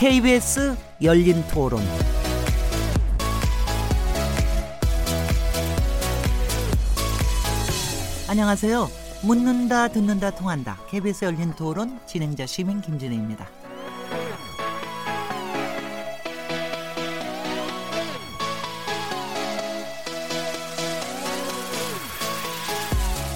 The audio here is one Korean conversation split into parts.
KBS 열린 토론. 안녕하세요. 묻는다, 듣는다, 통한다. KBS 열린 토론 진행자 시민 김진혜입니다.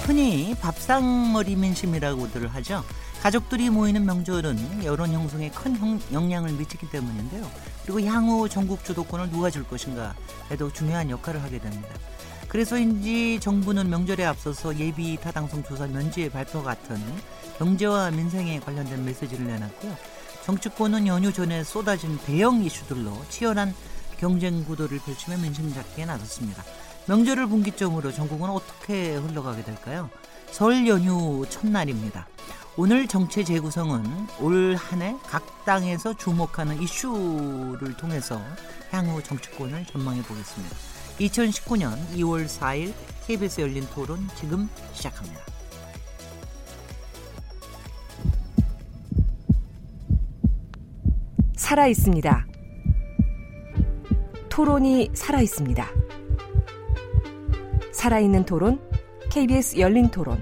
흔히 밥상머리 민심이라고들 하죠. 가족들이 모이는 명절은 여론 형성에 큰 형- 영향을 미치기 때문인데요. 그리고 향후 전국 주도권을 누가 줄 것인가에도 중요한 역할을 하게 됩니다. 그래서인지 정부는 명절에 앞서서 예비 타당성 조사 면제 발표 같은 경제와 민생에 관련된 메시지를 내놨고요. 정치권은 연휴 전에 쏟아진 대형 이슈들로 치열한 경쟁 구도를 펼치며 민심 잡기에 나섰습니다. 명절을 분기점으로 전국은 어떻게 흘러가게 될까요? 설 연휴 첫날입니다. 오늘 정체 재구성은 올 한 해 각 당에서 주목하는 이슈를 통해서 향후 정치권을 전망해 보겠습니다. 2019년 2월 4일 KBS 열린 토론 지금 시작합니다. 살아 있습니다. 토론이 살아 있습니다. 살아있는 토론, KBS 열린 토론.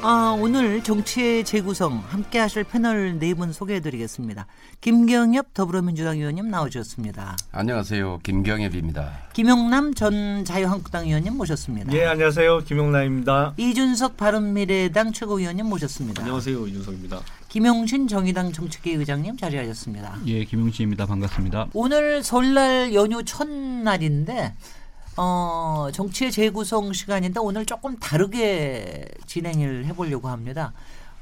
아, 오늘 정치의 재구성 함께 하실 패널 네 분 소개해 드리겠습니다. 김경엽 더불어민주당 의원님 나오셨습니다. 안녕하세요. 김경엽입니다. 김용남 전 자유한국당 의원님 모셨습니다. 예, 안녕하세요. 김용남입니다. 이준석 바른미래당 최고위원님 모셨습니다. 안녕하세요. 이준석입니다. 김용신 정의당 정책위 의장님 자리하셨습니다. 예, 김용진입니다. 반갑습니다. 오늘 설날 연휴 첫날인데 어, 정치의 재구성 시간인데 오늘 조금 다르게 진행을 해보려고 합니다.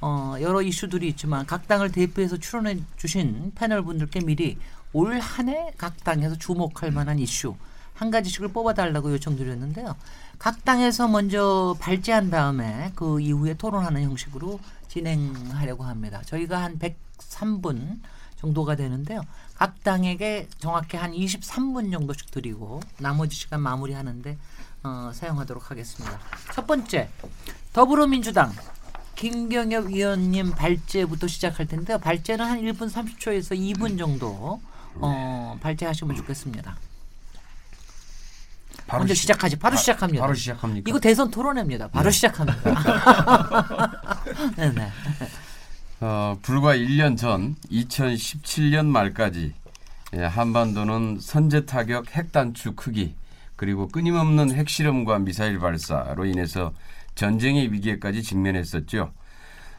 어, 여러 이슈들이 있지만 각 당을 대표해서 출연해 주신 패널 분들께 미리 올 한 해 각 당에서 주목할 만한 이슈 한 가지씩을 뽑아달라고 요청드렸는데요. 각 당에서 먼저 발제한 다음에 그 이후에 토론하는 형식으로 진행하려고 합니다. 저희가 한 103분 정도가 되는데요. 각 당에게 정확히 한 23분 정도씩 드리고 나머지 시간 마무리하는데 어, 사용하도록 하겠습니다. 첫 번째 더불어민주당 김경엽 의원님 발제부터 시작할 텐데요. 발제는 한 1분 30초에서 2분 정도 어, 발제하시면 좋겠습니다. 먼저 시- 시작하지. 바로 바- 시작합니다. 바로 시작합니까? 이거 대선 토론회입니다. 바로 시작합니다. 네네. 어, 불과 1년 전 2017년 말까지 예, 한반도는 선제 타격 핵 단추 크기 그리고 끊임없는 핵실험과 미사일 발사로 인해서 전쟁의 위기에까지 직면했었죠.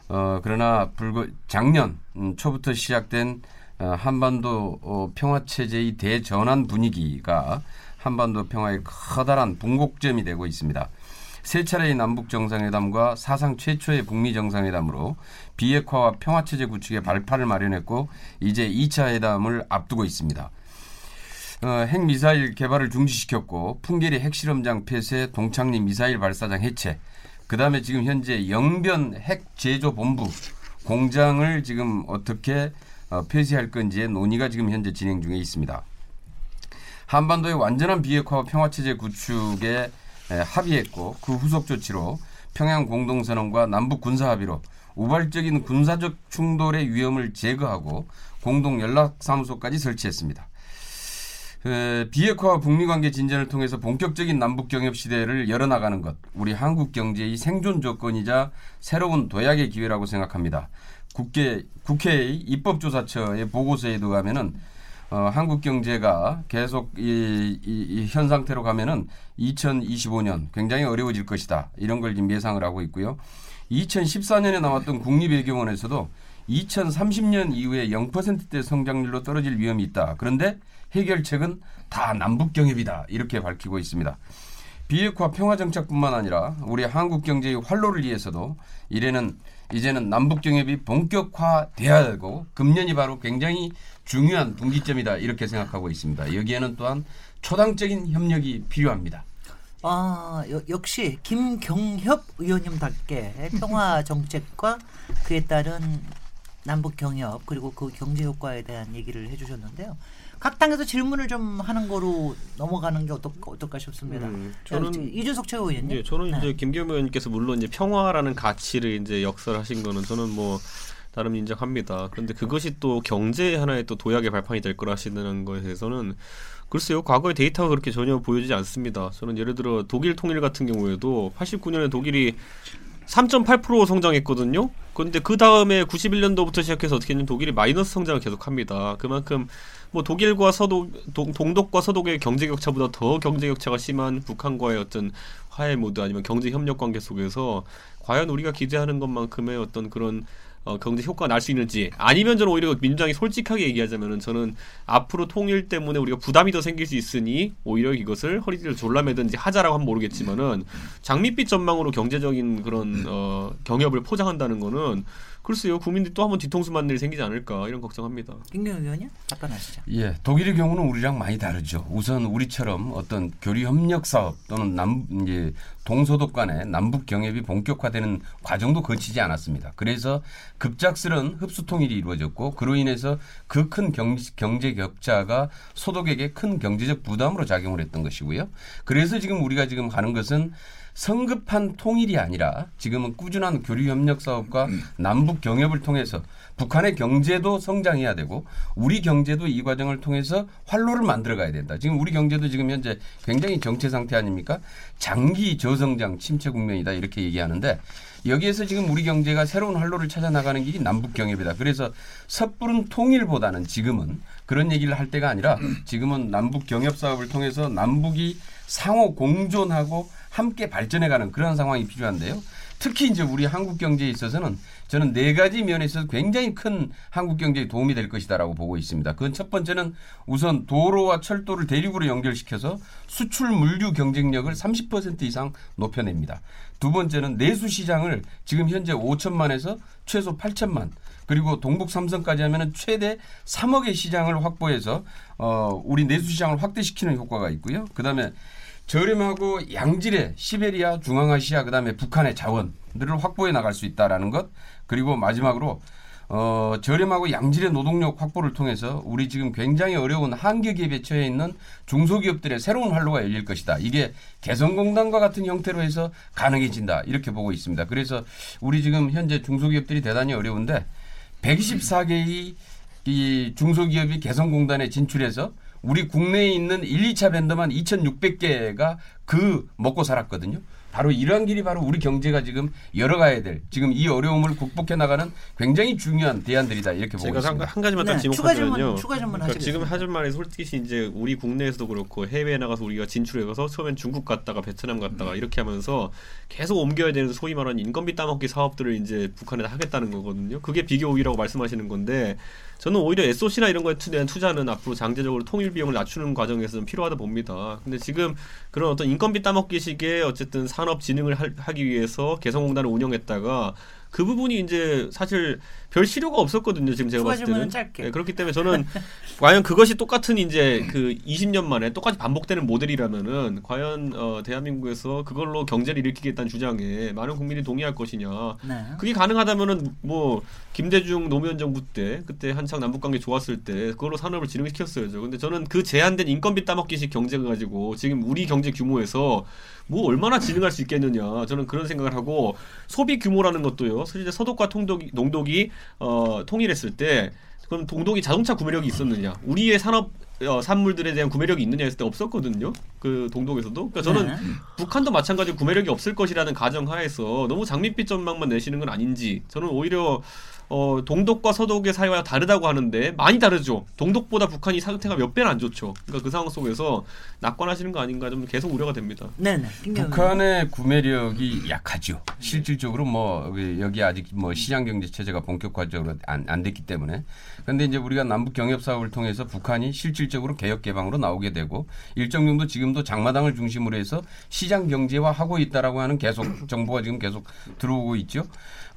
어, 그러나 불과 작년 음, 초부터 시작된 어, 한반도 어, 평화 체제의 대전환 분위기가 한반도 평화의 커다란 분곡점이 되고 있습니다. 세 차례의 남북 정상회담과 사상 최초의 북미 정상회담으로 비핵화와 평화 체제 구축의 발판을 마련했고 이제 2차 회담을 앞두고 있습니다. 어, 핵 미사일 개발을 중지시켰고 풍계리 핵실험장 폐쇄, 동창리 미사일 발사장 해체, 그 다음에 지금 현재 영변 핵 제조 본부 공장을 지금 어떻게 어, 폐쇄할 건지의 논의가 지금 현재 진행 중에 있습니다. 한반도의 완전한 비핵화와 평화체제 구축에 에, 합의했고 그 후속 조치로 평양 공동선언과 남북 군사 합의로 우발적인 군사적 충돌의 위험을 제거하고 공동 연락사무소까지 설치했습니다. 에, 비핵화와 북미 관계 진전을 통해서 본격적인 남북 경협 시대를 열어나가는 것, 우리 한국 경제의 생존 조건이자 새로운 도약의 기회라고 생각합니다. 국회 국회의 입법조사처의 보고서에도 가면은 어, 한국 경제가 계속 이, 이, 이 현 상태로 가면은 2025년 굉장히 어려워질 것이다. 이런 걸 지금 예상을 하고 있고요. 2014년에 나왔던 국립외교원에서도 2030년 이후에 0%대 성장률로 떨어질 위험이 있다. 그런데 해결책은 다 남북 경협이다. 이렇게 밝히고 있습니다. 비핵화 평화 정책뿐만 아니라 우리 한국 경제의 활로를 위해서도 이래는 이제는 남북 경협이 본격화돼야 되고 금년이 바로 굉장히 중요한 분기점이다 이렇게 생각하고 있습니다. 여기에는 또한 초당적인 협력이 필요합니다. 아, 여- 역시 김경협 의원님답게 평화 정책과 그에 따른 남북 경협 그리고 그 경제 효과에 대한 얘기를 해주셨는데요. 각 당에서 질문을 좀 하는 거로 넘어가는 게 어떨, 어떨까 싶습니다. 음, 저는- 이준석 최고위원님. 예, 저는 네. 이제 김경민 의원님께서 물론 이제 평화라는 가치를 이제 역설하신 거는 저는 뭐 나름 인정합니다. 그런데 그것이 또 경제 하나의 또 도약의 발판이 될 거라 하시는 거에 대해서는 글쎄요, 과거의 데이터가 그렇게 전혀 보여지지 않습니다. 저는 예를 들어 독일 통일 같은 경우에도 89년에 독일이 3.8% 성장했거든요. 그런데 그 다음에 91년도부터 시작해서 어떻게 했냐면 독일이 마이너스 성장을 계속합니다. 그만큼 뭐 독일과 서독, 동, 동독과 서독의 경제 격차보다 더 경제 격차가 심한 북한과의 어떤 화해 모드 아니면 경제 협력 관계 속에서 과연 우리가 기대하는 것만큼의 어떤 그런 어, 경제 효과가 날 수 있는지 아니면 저는 오히려 민주당이 솔직하게 얘기하자면은 저는 앞으로 통일 때문에 우리가 부담이 더 생길 수 있으니 오히려 이것을 허리띠를 졸라매든지 하자라고 하면 모르겠지만은 장밋빛 전망으로 경제적인 그런 어, 경협을 포장한다는 거는 글쎄요 국민들이 또 한번 뒤통수 맞는 일이 생기지 않을까 이런 걱정합니다. 김경민 의원님 답변하시죠. 예, 독일의 경우는 우리랑 많이 다르죠. 우선 우리처럼 어떤 교류 협력 사업 또는 남 이제 동서독 간의 남북 경협이 본격화되는 과정도 거치지 않았습니다. 그래서 급작스런 흡수 통일이 이루어졌고 그로 인해서 그 큰 경제 격차가 소독에게 큰 경제적 부담으로 작용을 했던 것이고요. 그래서 지금 우리가 지금 가는 것은 성급한 통일이 아니라 지금은 꾸준한 교류 협력 사업과 남북 경협을 통해서 북한의 경제도 성장해야 되고 우리 경제도 이 과정을 통해서 활로를 만들어 가야 된다. 지금 우리 경제도 지금 현재 굉장히 정체 상태 아닙니까? 장기 저성장 침체 국면이다 이렇게 얘기하는데 여기에서 지금 우리 경제가 새로운 활로를 찾아 나가는 길이 남북 경협이다. 그래서 섣부른 통일보다는 지금은 그런 얘기를 할 때가 아니라 지금은 남북 경협 사업을 통해서 남북이 상호 공존하고 함께 발전해가는 그런 상황이 필요한데요. 특히 이제 우리 한국 경제에 있어서는 저는 네 가지 면에 있어서 굉장히 큰 한국 경제에 도움이 될 것이다라고 보고 있습니다. 그건 첫 번째는 우선 도로와 철도를 대륙으로 연결시켜서 수출 물류 경쟁력을 30% 이상 높여냅니다. 두 번째는 내수 시장을 지금 현재 5천만에서 최소 8천만 그리고 동북 삼성까지 하면은 최대 3억의 시장을 확보해서 어 우리 내수 시장을 확대시키는 효과가 있고요. 그다음에 저렴하고 양질의 시베리아, 중앙아시아 그다음에 북한의 자원들을 확보해 나갈 수 있다라는 것 그리고 마지막으로 어, 저렴하고 양질의 노동력 확보를 통해서 우리 지금 굉장히 어려운 한계 기업에 처해 있는 중소기업들의 새로운 활로가 열릴 것이다. 이게 개성공단과 같은 형태로 해서 가능해진다. 이렇게 보고 있습니다. 그래서 우리 지금 현재 중소기업들이 대단히 어려운데 124개의 이 중소기업이 개성공단에 진출해서 우리 국내에 있는 1, 2차 벤더만 2,600개가 그 먹고 살았거든요. 바로 이러한 길이 바로 우리 경제가 지금 열어가야 될 지금 이 어려움을 극복해 나가는 굉장히 중요한 대안들이다 이렇게 보고 제가 한, 있습니다. 한 가지만 딱 네, 추가 질문, 지목하면요. 추가 질문 그러니까 지금. 하실 말이 솔직히 이제 우리 국내에서도 그렇고 해외에 나가서 우리가 진출해서 처음엔 중국 갔다가 베트남 갔다가 이렇게 하면서 계속 옮겨야 되는 소위 말하는 인건비 따먹기 사업들을 이제 북한에다 하겠다는 거거든요. 그게 비교 우위라고 말씀하시는 건데 저는 오히려 SOC나 이런 거에 대한 투자는 앞으로 장제적으로 통일 비용을 낮추는 과정에서 좀 필요하다 봅니다. 근데 지금 그런 어떤 인건비 따먹기식의 어쨌든 산업 진흥을 할- 하기 위해서 개성공단을 운영했다가 그 부분이 이제 사실 별 실효가 없었거든요. 지금 제가 봤을 때는. 네, 그렇기 때문에 저는 과연 그것이 똑같은 이제 그 20년 만에 똑같이 반복되는 모델이라면은 과연 어, 대한민국에서 그걸로 경제를 일으키겠다는 주장에 많은 국민이 동의할 것이냐. 네. 그게 가능하다면은 뭐 김대중 노무현 정부 때 그때 한창 남북 관계 좋았을 때 그걸로 산업을 진흥시켰어야죠. 근데 저는 그 제한된 인건비 따먹기식 경제가 가지고 지금 우리 경제 규모에서 뭐 얼마나 진흥할 수 있겠느냐. 저는 그런 생각을 하고 소비 규모라는 것도요. 실제 서독과 통독이 농독이 어, 통일했을 때 그럼 동독이 자동차 구매력이 있었느냐? 우리의 산업 어, 산물들에 대한 구매력이 있느냐 했을 때 없었거든요. 그 동독에서도. 그러니까 저는 네. 북한도 마찬가지로 구매력이 없을 것이라는 가정하에서 너무 장밋빛 전망만 내시는 건 아닌지 저는 오히려 어, 동독과 서독의 사이와 다르다고 하는데 많이 다르죠. 동독보다 북한이 상태가 몇 배는 안 좋죠. 그러니까 그 상황 속에서 낙관하시는 거 아닌가 좀 계속 우려가 됩니다. 의원. 북한의 구매력이 약하죠. 실질적으로 뭐 여기 아직 뭐 시장 경제 체제가 본격화적으로 안, 안 됐기 때문에. 그런데 이제 우리가 남북 경협 사업을 통해서 북한이 실질적으로 개혁 개방으로 나오게 되고 일정 정도 지금도 장마당을 중심으로 해서 시장 경제화 하고 있다라고 하는 계속 정보가 지금 계속 들어오고 있죠.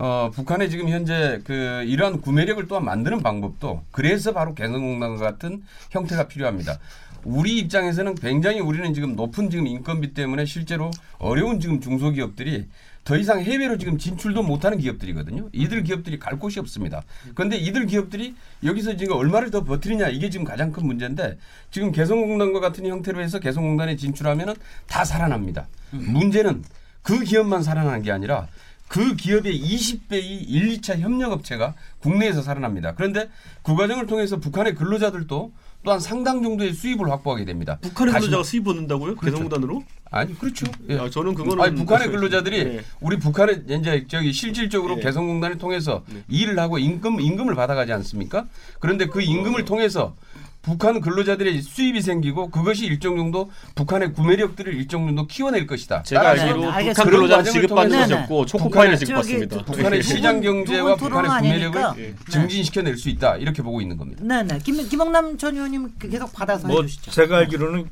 어, 북한의 지금 현재 그그 이러한 구매력을 또한 만드는 방법도 그래서 바로 개성공단과 같은 형태가 필요합니다. 우리 입장에서는 굉장히 우리는 지금 높은 지금 인건비 때문에 실제로 어려운 지금 중소기업들이 더 이상 해외로 지금 진출도 못하는 기업들이거든요. 이들 기업들이 갈 곳이 없습니다. 그런데 이들 기업들이 여기서 지금 얼마를 더 버티느냐 이게 지금 가장 큰 문제인데 지금 개성공단과 같은 형태로 해서 개성공단에 진출하면은 다 살아납니다. 문제는 그 기업만 살아나는 게 아니라 그 기업의 20배의 1, 2차 협력업체가 국내에서 살아납니다. 그런데 그 과정을 통해서 북한의 근로자들도 또한 상당 정도의 수입을 확보하게 됩니다. 북한의 근로자가 수입 얻는다고요? 그렇죠. 개성공단으로? 아니 그렇죠. 예. 아, 저는 그거는 아니 북한의 근로자들이 네. 우리 북한의 이제 저기 실질적으로 네. 개성공단을 통해서 네. 일을 하고 임금 임금을 받아가지 않습니까? 그런데 그 임금을 통해서 북한 근로자들의 수입이 생기고 그것이 일정 정도 북한의 구매력들을 일정 정도 키워낼 것이다. 제가 알기로 네, 북한. 근로자 지급받는 것이 없고 북한의- 초코파이를 지급받습니다. 두- 북한의 두 분- 시장 두 경제와 분 북한의 구매력을. 예. 증진시켜낼 수 있다 이렇게 보고 있는 겁니다. 네네. 김 김영남 전 의원님 계속 받아서 뭐 해주시죠. 제가 알기로는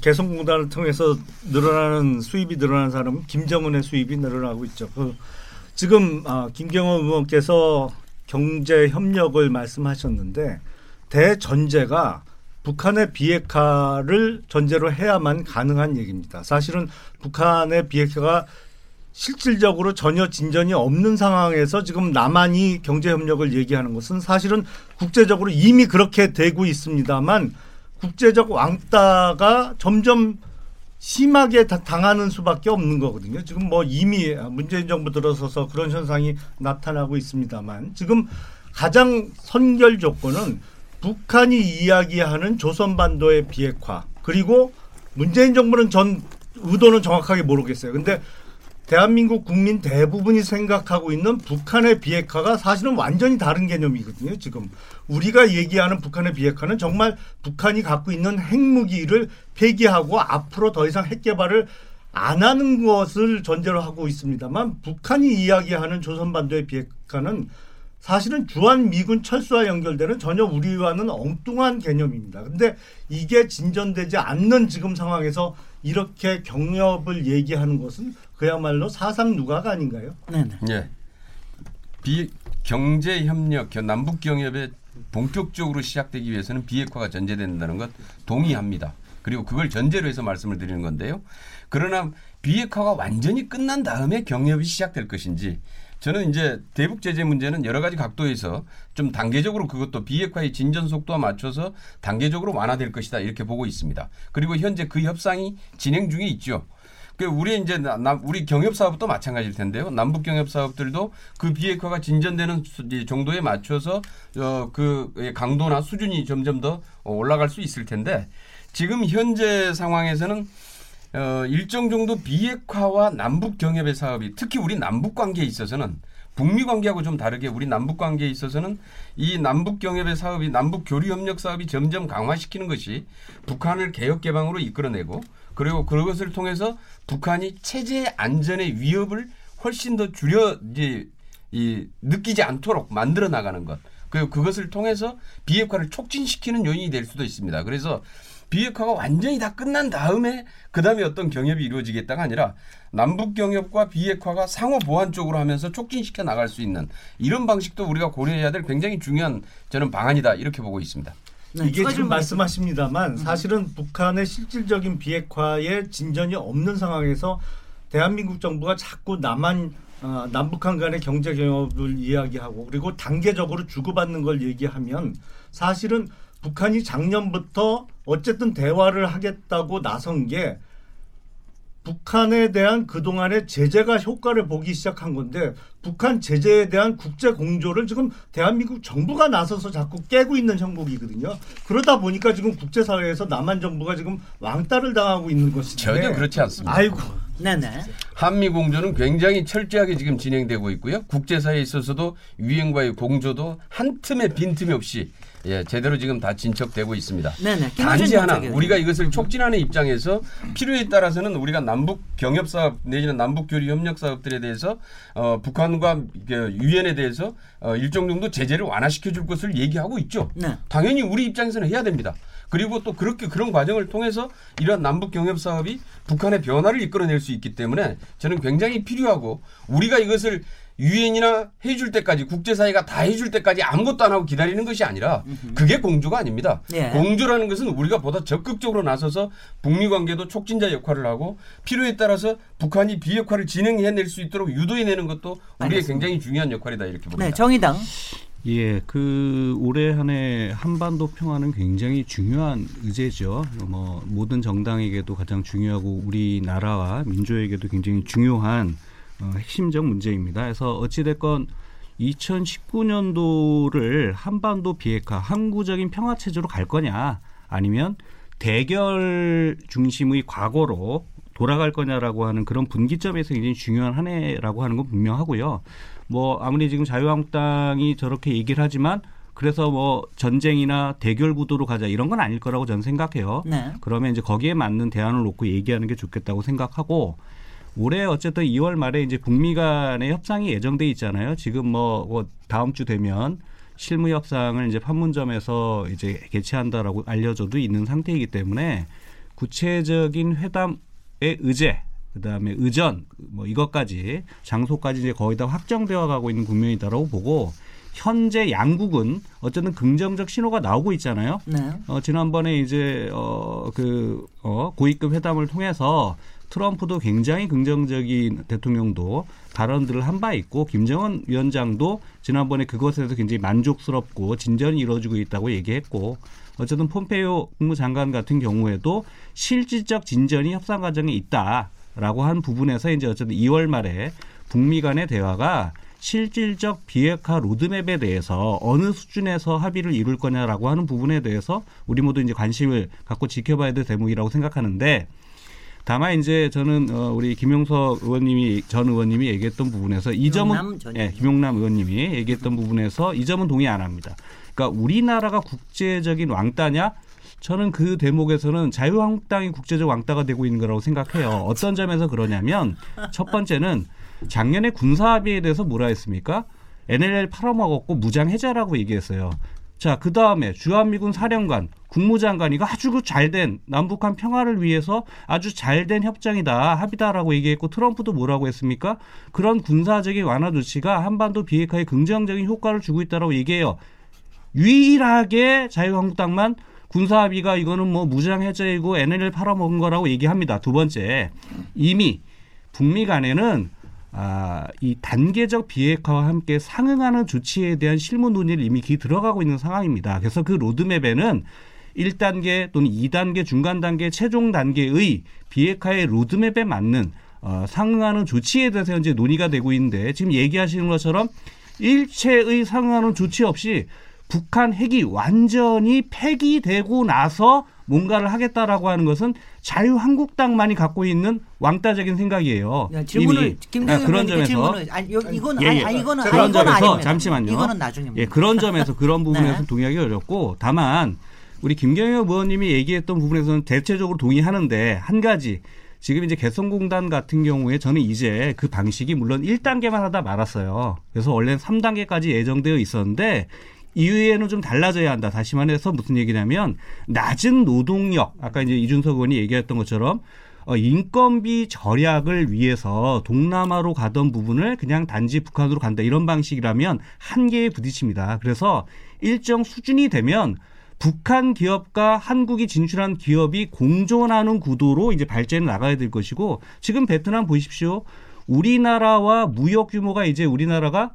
개성공단을 통해서 늘어나는 수입이 늘어나는 사람은 김정은의 수입이 늘어나고 있죠. 그 지금 아, 김경호 의원께서 경제 협력을 말씀하셨는데 대전제가 북한의 비핵화를 전제로 해야만 가능한 얘기입니다. 사실은 북한의 비핵화가 실질적으로 전혀 진전이 없는 상황에서 지금 남한이 경제 협력을 얘기하는 것은 사실은 국제적으로 이미 그렇게 되고 있습니다만 국제적 왕따가 점점 심하게 다- 당하는 수밖에 없는 거거든요. 지금 뭐 이미 문재인 정부 들어서서 그런 현상이 나타나고 있습니다만 지금 가장 선결 조건은 북한이 이야기하는 조선 반도의 비핵화 그리고 문재인 정부는 전 의도는 정확하게 모르겠어요. 근데 대한민국 국민 대부분이 생각하고 있는 북한의 비핵화가 사실은 완전히 다른 개념이거든요. 지금 우리가 얘기하는 북한의 비핵화는 정말 북한이 갖고 있는 핵무기를 폐기하고 앞으로 더 이상 핵 개발을 안 하는 것을 전제로 하고 있습니다만 북한이 이야기하는 조선반도의 비핵화는 사실은 주한 미군 철수와 연결되는 전혀 우리와는 엉뚱한 개념입니다. 근데 이게 진전되지 않는 지금 상황에서 이렇게 경협을 얘기하는 것은 그야말로 사상 누가가 아닌가요? 네네. 예. 비 경제 협력 남북 경협에 본격적으로 시작되기 위해서는 비핵화가 전제된다는 것 동의합니다. 그리고 그걸 전제로 해서 말씀을 드리는 건데요. 그러나 비핵화가 완전히 끝난 다음에 경협이 시작될 것인지 저는 이제 대북 제재 문제는 여러 가지 각도에서 좀 단계적으로 그것도 비핵화의 진전 속도와 맞춰서 단계적으로 완화될 것이다 이렇게 보고 있습니다. 그리고 현재 그 협상이 진행 중에 있죠. 그 우리 이제 나- 나- 우리 경협 사업도 마찬가지일 텐데요. 남북 경협 사업들도 그 비핵화가 진전되는 정도에 맞춰서 어 그 강도나 수준이 점점 더 올라갈 수 있을 텐데 지금 현재 상황에서는 어 일정 정도 비핵화와 남북 경협의 사업이 특히 우리 남북 관계에 있어서는 북미 관계하고 좀 다르게 우리 남북 관계에 있어서는 이 남북 경협의 사업이 남북 교류 협력 사업이 점점 강화시키는 것이 북한을 개혁 개방으로 이끌어내고 그리고 그것을 통해서 북한이 체제 안전의 위협을 훨씬 더 줄여 이제 이 느끼지 않도록 만들어 나가는 것. 그리고 그것을 통해서 비핵화를 촉진시키는 요인이 될 수도 있습니다. 그래서 비핵화가 완전히 다 끝난 다음에 그다음에 어떤 경협이 이루어지겠다가 아니라 남북 경협과 비핵화가 상호 보완 쪽으로 하면서 촉진시켜 나갈 수 있는 이런 방식도 우리가 고려해야 될 굉장히 중요한 저는 방안이다. 이렇게 보고 있습니다. 네, 이게 지금 말씀하십니다만 사실은 북한의 실질적인 비핵화에 진전이 없는 상황에서 대한민국 정부가 자꾸 남한 어, 남북한 간의 경제 경협을 이야기하고 그리고 단계적으로 주고받는 걸 얘기하면 사실은 북한이 작년부터 어쨌든 대화를 하겠다고 나선 게 북한에 대한 그동안의 제재가 효과를 보기 시작한 건데 북한 제재에 대한 국제 공조를 지금 대한민국 정부가 나서서 자꾸 깨고 있는 형국이거든요. 그러다 보니까 지금 국제사회에서 남한 정부가 지금 왕따를 당하고 있는 것인데 전혀 그렇지 않습니다. 아이고 네네. 한미 공조는 굉장히 철저하게 지금 진행되고 있고요. 국제사회에 있어서도 유엔과의 공조도 한 틈에 빈틈이 없이 예, 제대로 지금 다 진척되고 있습니다. 네네. 단지 김호준 하나. 우리가 이것을 촉진하는 입장에서 필요에 따라서는 우리가 남북 경협 사업 내지는 남북 교류 협력 사업들에 대해서 어, 북한과 유엔에 대해서 어, 일정 정도 제재를 완화시켜 줄 것을 얘기하고 있죠. 네. 당연히 우리 입장에서는 해야 됩니다. 그리고 또 그렇게 그런 과정을 통해서 이러한 남북 경협 사업이 북한의 변화를 이끌어낼 수 있기 때문에 저는 굉장히 필요하고 우리가 이것을 유엔이나 해줄 때까지 국제사회가 다 해줄 때까지 아무것도 안 하고 기다리는 것이 아니라 그게 공조가 아닙니다. 예. 공조라는 것은 우리가 보다 적극적으로 나서서 북미 관계도 촉진자 역할을 하고 필요에 따라서 북한이 비역할을 진행해낼 수 있도록 유도해내는 것도 우리의 알겠습니다. 굉장히 중요한 역할이다 이렇게 봅니다. 네, 정의당. 예, 그 올해 한 해 한반도 평화는 굉장히 중요한 의제죠. 뭐 모든 정당에게도 가장 중요하고 우리나라와 민주에게도 굉장히 중요한 어, 핵심적 문제입니다. 그래서 어찌 됐건 2019년도를 한반도 비핵화 항구적인 평화 체제로 갈 거냐 아니면 대결 중심의 과거로 돌아갈 거냐라고 하는 그런 분기점에서 굉장히 중요한 한 해라고 하는 건 분명하고요. 뭐 아무리 지금 자유한국당이 저렇게 얘기를 하지만 그래서 뭐 전쟁이나 대결 구도로 가자 이런 건 아닐 거라고 저는 생각해요. 네. 그러면 이제 거기에 맞는 대안을 놓고 얘기하는 게 좋겠다고 생각하고 올해 어쨌든 2월 말에 이제 북미 간의 협상이 예정돼 있잖아요. 지금 뭐, 뭐 다음 주 되면 실무 협상을 이제 판문점에서 이제 개최한다라고 알려져도 있는 상태이기 때문에 구체적인 회담의 의제 그다음에 의전 뭐 이것까지 장소까지 이제 거의 다 확정되어 가고 있는 국면이다라고 보고 현재 양국은 어쨌든 긍정적 신호가 나오고 있잖아요. 네. 어, 지난번에 이제 어, 그 어, 고위급 회담을 통해서 트럼프도 굉장히 긍정적인 대통령도 발언들을 한 바 있고 김정은 위원장도 지난번에 그것에 대해서 굉장히 만족스럽고 진전이 이루어지고 있다고 얘기했고 어쨌든 폼페이오 국무장관 같은 경우에도 실질적 진전이 협상 과정에 있다라고 한 부분에서 이제 어쨌든 2월 말에 북미 간의 대화가 실질적 비핵화 로드맵에 대해서 어느 수준에서 합의를 이룰 거냐라고 하는 부분에 대해서 우리 모두 이제 관심을 갖고 지켜봐야 될 대목이라고 생각하는데 다만 이제 저는 어 우리 김용석 의원님이 전 의원님이 얘기했던 부분에서 이 점은 예. 김용남 의원님이 얘기했던 부분에서 이 점은 동의 안 합니다. 그러니까 우리나라가 국제적인 왕따냐? 저는 그 대목에서는 자유한국당이 국제적 왕따가 되고 있는 거라고 생각해요. 어떤 점에서 그러냐면 첫 번째는 작년에 군사 합의에 대해서 뭐라 했습니까? NLL 팔아먹었고 무장 해제라고 얘기했어요. 자, 그 다음에 주한미군 사령관, 국무장관이가 아주 그 잘된 남북한 평화를 위해서 아주 잘된 협정이다, 합의다라고 얘기했고 트럼프도 뭐라고 했습니까? 그런 군사적인 완화 조치가 한반도 비핵화에 긍정적인 효과를 주고 있다라고 얘기해요. 유일하게 자유한국당만 군사 합의가 이거는 뭐 무장 해제이고 NLL 팔아먹은 거라고 얘기합니다. 두 번째, 이미 북미 간에는 아, 이 단계적 비핵화와 함께 상응하는 조치에 대한 실무 논의를 이미 기 들어가고 있는 상황입니다. 그래서 그 로드맵에는 1단계 또는 2단계 중간 단계 최종 단계의 비핵화의 로드맵에 맞는 어, 상응하는 조치에 대해서 현재 논의가 되고 있는데 지금 얘기하시는 것처럼 일체의 상응하는 조치 없이 북한 핵이 완전히 폐기되고 나서 뭔가를 하겠다라고 하는 것은 자유한국당만이 갖고 있는 왕따적인 생각이에요. 야, 질문을. 김경희 아, 그런 점에서 질문을 아니 요, 이건 예, 예. 아니 이거는 그런 이건 점에서. 잠시만요. 이거는 나중입니다. 예, 그런 점에서 그런 부분에서 네. 동의하기 어렵고 다만 우리 김경엽 의원님이 얘기했던 부분에서는 대체적으로 동의하는데 한 가지 지금 이제 개성공단 같은 경우에 저는 이제 그 방식이 물론 1단계만 하다 말았어요. 그래서 원래는 3단계까지 예정되어 있었는데 이후에는 좀 달라져야 한다. 다시 말해서 무슨 얘기냐면 낮은 노동력 아까 이제 이준석 의원이 얘기했던 것처럼 어, 인건비 절약을 위해서 동남아로 가던 부분을 그냥 단지 북한으로 간다 이런 방식이라면 한계에 부딪힙니다. 그래서 일정 수준이 되면 북한 기업과 한국이 진출한 기업이 공존하는 구도로 이제 발전해 나가야 될 것이고 지금 베트남 보십시오. 우리나라와 무역 규모가 이제 우리나라가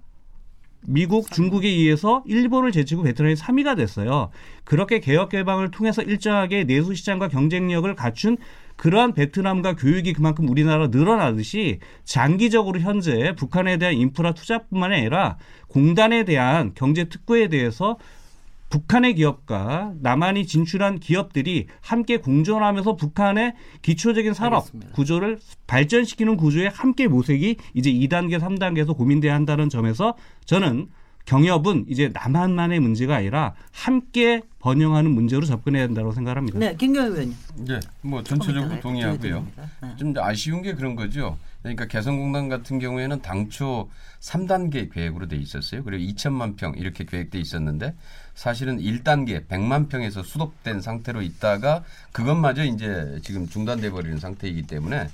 미국, 중국에 의해서 일본을 제치고 베트남이 3위가 됐어요. 그렇게 개혁 개방을 통해서 일정하게 내수 시장과 경쟁력을 갖춘 그러한 베트남과 교육이 그만큼 우리나라 늘어나듯이 장기적으로 현재 북한에 대한 인프라 투자뿐만 아니라 공단에 대한 경제 특구에 대해서 북한의 기업과 남한이 진출한 기업들이 함께 공존하면서 북한의 기초적인 산업 알겠습니다. 구조를 발전시키는 구조에 함께 모색이 이제 2단계, 3단계에서 고민돼야 한다는 점에서 저는 경협은 이제 남한만의 문제가 아니라 함께 번영하는 문제로 접근해야 된다고 생각합니다. 네, 김경희 의원님. 예, 뭐 전체적으로 동의하고요. 네. 좀 아쉬운 게 그런 거죠. 그러니까 개성공단 같은 경우에는 당초 3단계 계획으로 돼 있었어요. 그리고 2천만 평 이렇게 계획돼 있었는데 사실은 1단계 100만 평에서 수독된 상태로 있다가 그것마저 이제 지금 중단돼 버리는 상태이기 때문에 어,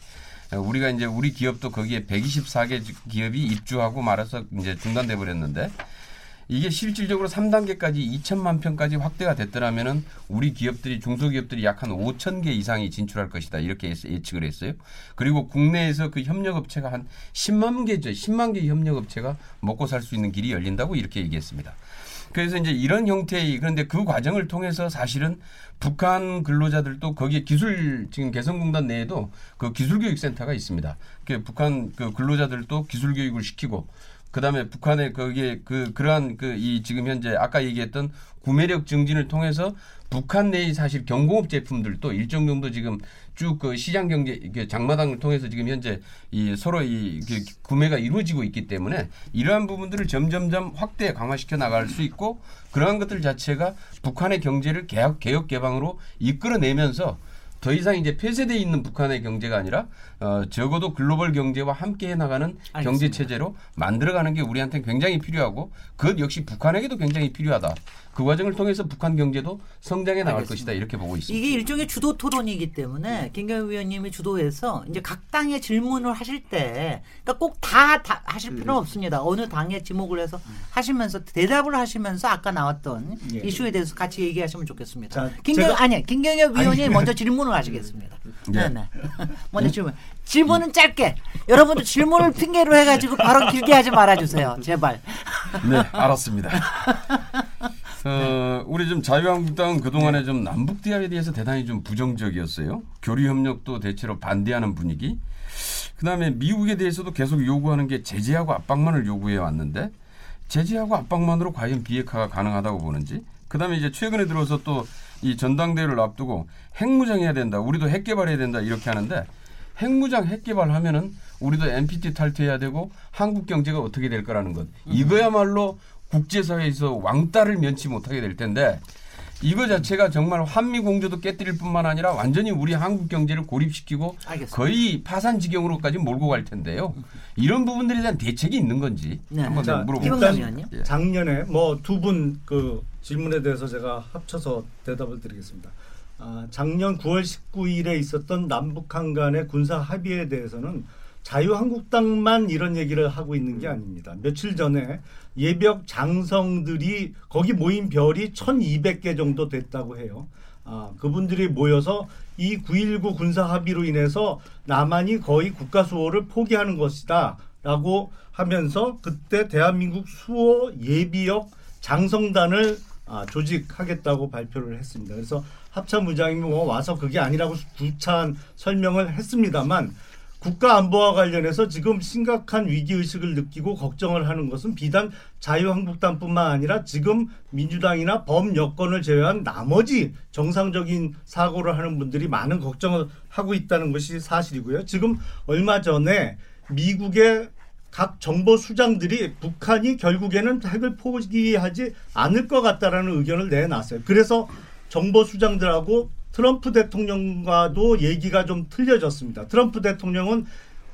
우리가 이제 우리 기업도 거기에 124개 기업이 입주하고 말아서 이제 중단돼 버렸는데 이게 실질적으로 3단계까지 2천만 평까지 확대가 됐더라면은 우리 기업들이 중소기업들이 약 한 5천 개 이상이 진출할 것이다 이렇게 예측- 예측을 했어요. 그리고 국내에서 그 협력업체가 한 10만 개죠. 10만 개 협력업체가 먹고 살 수 있는 길이 열린다고 이렇게 얘기했습니다. 그래서 이제 이런 형태의 그런데 그 과정을 통해서 사실은 북한 근로자들도 거기에 기술 지금 개성공단 내에도 그 기술교육센터가 있습니다. 그 북한 그 근로자들도 기술교육을 시키고 그다음에 북한의 거기에 그 그러한 그 이 지금 현재 아까 얘기했던 구매력 증진을 통해서 북한 내의 사실 경공업 제품들도 일정 정도 지금 쭉 그 시장 경제 장마당을 통해서 지금 현재 이 서로 이 구매가 이루어지고 있기 때문에 이러한 부분들을 점점점 확대 강화시켜 나갈 수 있고 그러한 것들 자체가 북한의 경제를 개혁 개혁 개방으로 이끌어내면서 더 이상 이제 폐쇄돼 있는 북한의 경제가 아니라 어, 적어도 글로벌 경제와 함께 나가는 경제. 체제로 만들어가는 게 우리한테는 굉장히 필요하고 그것 역시 북한에게도 굉장히 필요하다. 그 과정을 통해서 북한 경제도 성장해 나갈 알겠습니다. 것이다 이렇게 보고 있습니다. 이게 일종의 주도 토론이기 때문에 김경희 위원님이 주도해서 이제 각 당의 질문을 하실 때 그러니까 꼭다 다 하실 필요는 없습니다. 어느 당에 지목을 해서 하시면서 대답을 하시면서 아까 나왔던 예. 이슈에 대해서 같이 얘기하시면 좋겠습니다. 자, 김경 아니 김경엽 위원이 아니. 먼저 질문을 하시겠습니다. 예. 네, 네. 먼저 질문. 질문은 짧게. 여러분들 질문을 핑계로 해가지고 바로 길게 하지 말아주세요. 제발. 네, 알았습니다. 어, 우리 좀 자유한국당은 그동안에 좀 남북 대화에 대해서 대단히 좀 부정적이었어요. 교류 협력도 대체로 반대하는 분위기. 그다음에 미국에 대해서도 계속 요구하는 게 제재하고 압박만을 요구해 왔는데 제재하고 압박만으로 과연 비핵화가 가능하다고 보는지. 그다음에 이제 최근에 들어서 또 이 전당대회를 앞두고 핵무장해야 된다. 우리도 핵 개발해야 된다. 이렇게 하는데 핵무장 핵 개발하면은 우리도 NPT 탈퇴해야 되고 한국 경제가 어떻게 될 거라는 것. 이거야말로 국제사회에서 왕따를 면치 못하게 될 텐데 이거 자체가 정말 한미 공조도 깨뜨릴 뿐만 아니라 완전히 우리 한국 경제를 고립시키고 알겠습니다. 거의 파산 지경으로까지 몰고 갈 텐데요. 이런 부분들에 대한 대책이 있는 건지 네. 한번 자, 의원님. 예. 작년에 뭐 두 분 그 질문에 대해서 제가 합쳐서 대답을 드리겠습니다. 아, 작년 9월 19일에 있었던 남북한 간의 군사 합의에 대해서는 자유한국당만 이런 얘기를 하고 있는 게 아닙니다. 며칠 전에 예벽 장성들이 거기 모인 별이 1,200개 정도 됐다고 해요. 아, 그분들이 모여서 이 9.19 군사 합의로 인해서 남한이 거의 국가 수호를 포기하는 것이다 라고 하면서 그때 대한민국 수호 예비역 장성단을 아, 조직하겠다고 발표를 했습니다. 그래서 합참 의장이 뭐 와서 그게 아니라고 구차한 설명을 했습니다만 국가 안보와 관련해서 지금 심각한 위기 의식을 느끼고 걱정을 하는 것은 비단 자유한국당뿐만 아니라 지금 민주당이나 범 여권을 제외한 나머지 정상적인 사고를 하는 분들이 많은 걱정을 하고 있다는 것이 사실이고요. 지금 얼마 전에 미국의 각 정보 수장들이 북한이 결국에는 핵을 포기하지 않을 것 같다라는 의견을 내놨어요. 그래서 정보 수장들하고 트럼프 대통령과도 얘기가 좀 틀려졌습니다. 트럼프 대통령은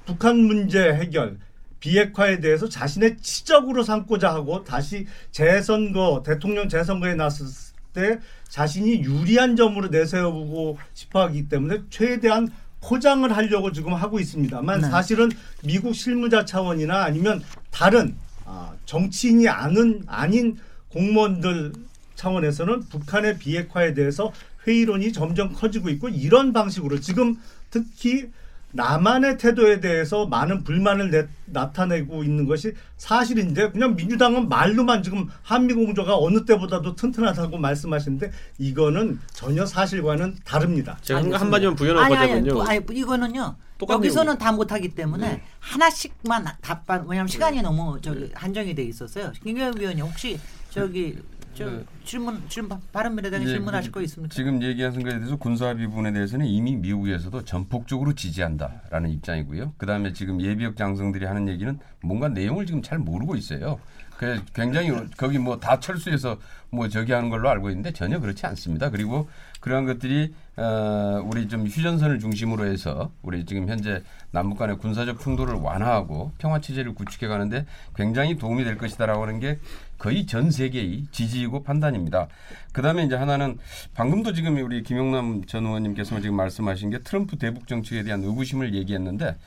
북한 문제 해결, 비핵화에 대해서 자신의 치적으로 삼고자 하고 다시 재선거, 대통령 재선거에 나섰을 때 자신이 유리한 점으로 내세우고 싶어 하기 때문에 최대한 포장을 하려고 지금 하고 있습니다만 네. 사실은 미국 실무자 차원이나 아니면 다른 아, 정치인이 아는 아닌 공무원들 차원에서는 북한의 비핵화에 대해서 회의론이 점점 커지고 있고 이런 방식으로 지금 특히 남한의 태도에 대해서 많은 불만을 내- 나타내고 있는 것이 사실인데 그냥 민주당은 말로만 지금 한미 공조가 어느 때보다도 튼튼하다고 말씀하시는데 이거는 전혀 사실과는 다릅니다. 제가 한, 알겠습니다. 한마디만 부연을 아니, 아니, 아니, 이거는요. 여기서는 다 못하기 때문에 네. 하나씩만 답변. 왜냐하면 시간이 너무 저기 한정이 돼 있었어요. 김경현 위원님 혹시 저기 저 네. 질문 질문 바른미래당에 예, 질문하실 그- 거 있습니까? 지금 얘기하신 것에 대해서 군사합의 부분에 대해서는 이미 미국에서도 전폭적으로 지지한다라는 입장이고요. 그다음에 지금 예비역 장성들이 하는 얘기는 뭔가 내용을 지금 잘 모르고 있어요. 그래서 굉장히 거기 뭐 다 철수해서 뭐 저기 하는 걸로 알고 있는데 전혀 그렇지 않습니다. 그리고 그러한 것들이 어, 우리 좀 휴전선을 중심으로 해서 우리 지금 현재 남북 간의 군사적 충돌을 완화하고 평화 체제를 구축해 가는데 굉장히 도움이 될 것이다라고 하는 게 거의 전 세계의 지지이고 판단입니다. 그다음에 이제 하나는 방금도 지금 우리 김용남 전 의원님께서 지금 말씀하신 게 트럼프 대북 정책에 대한 의구심을 얘기했는데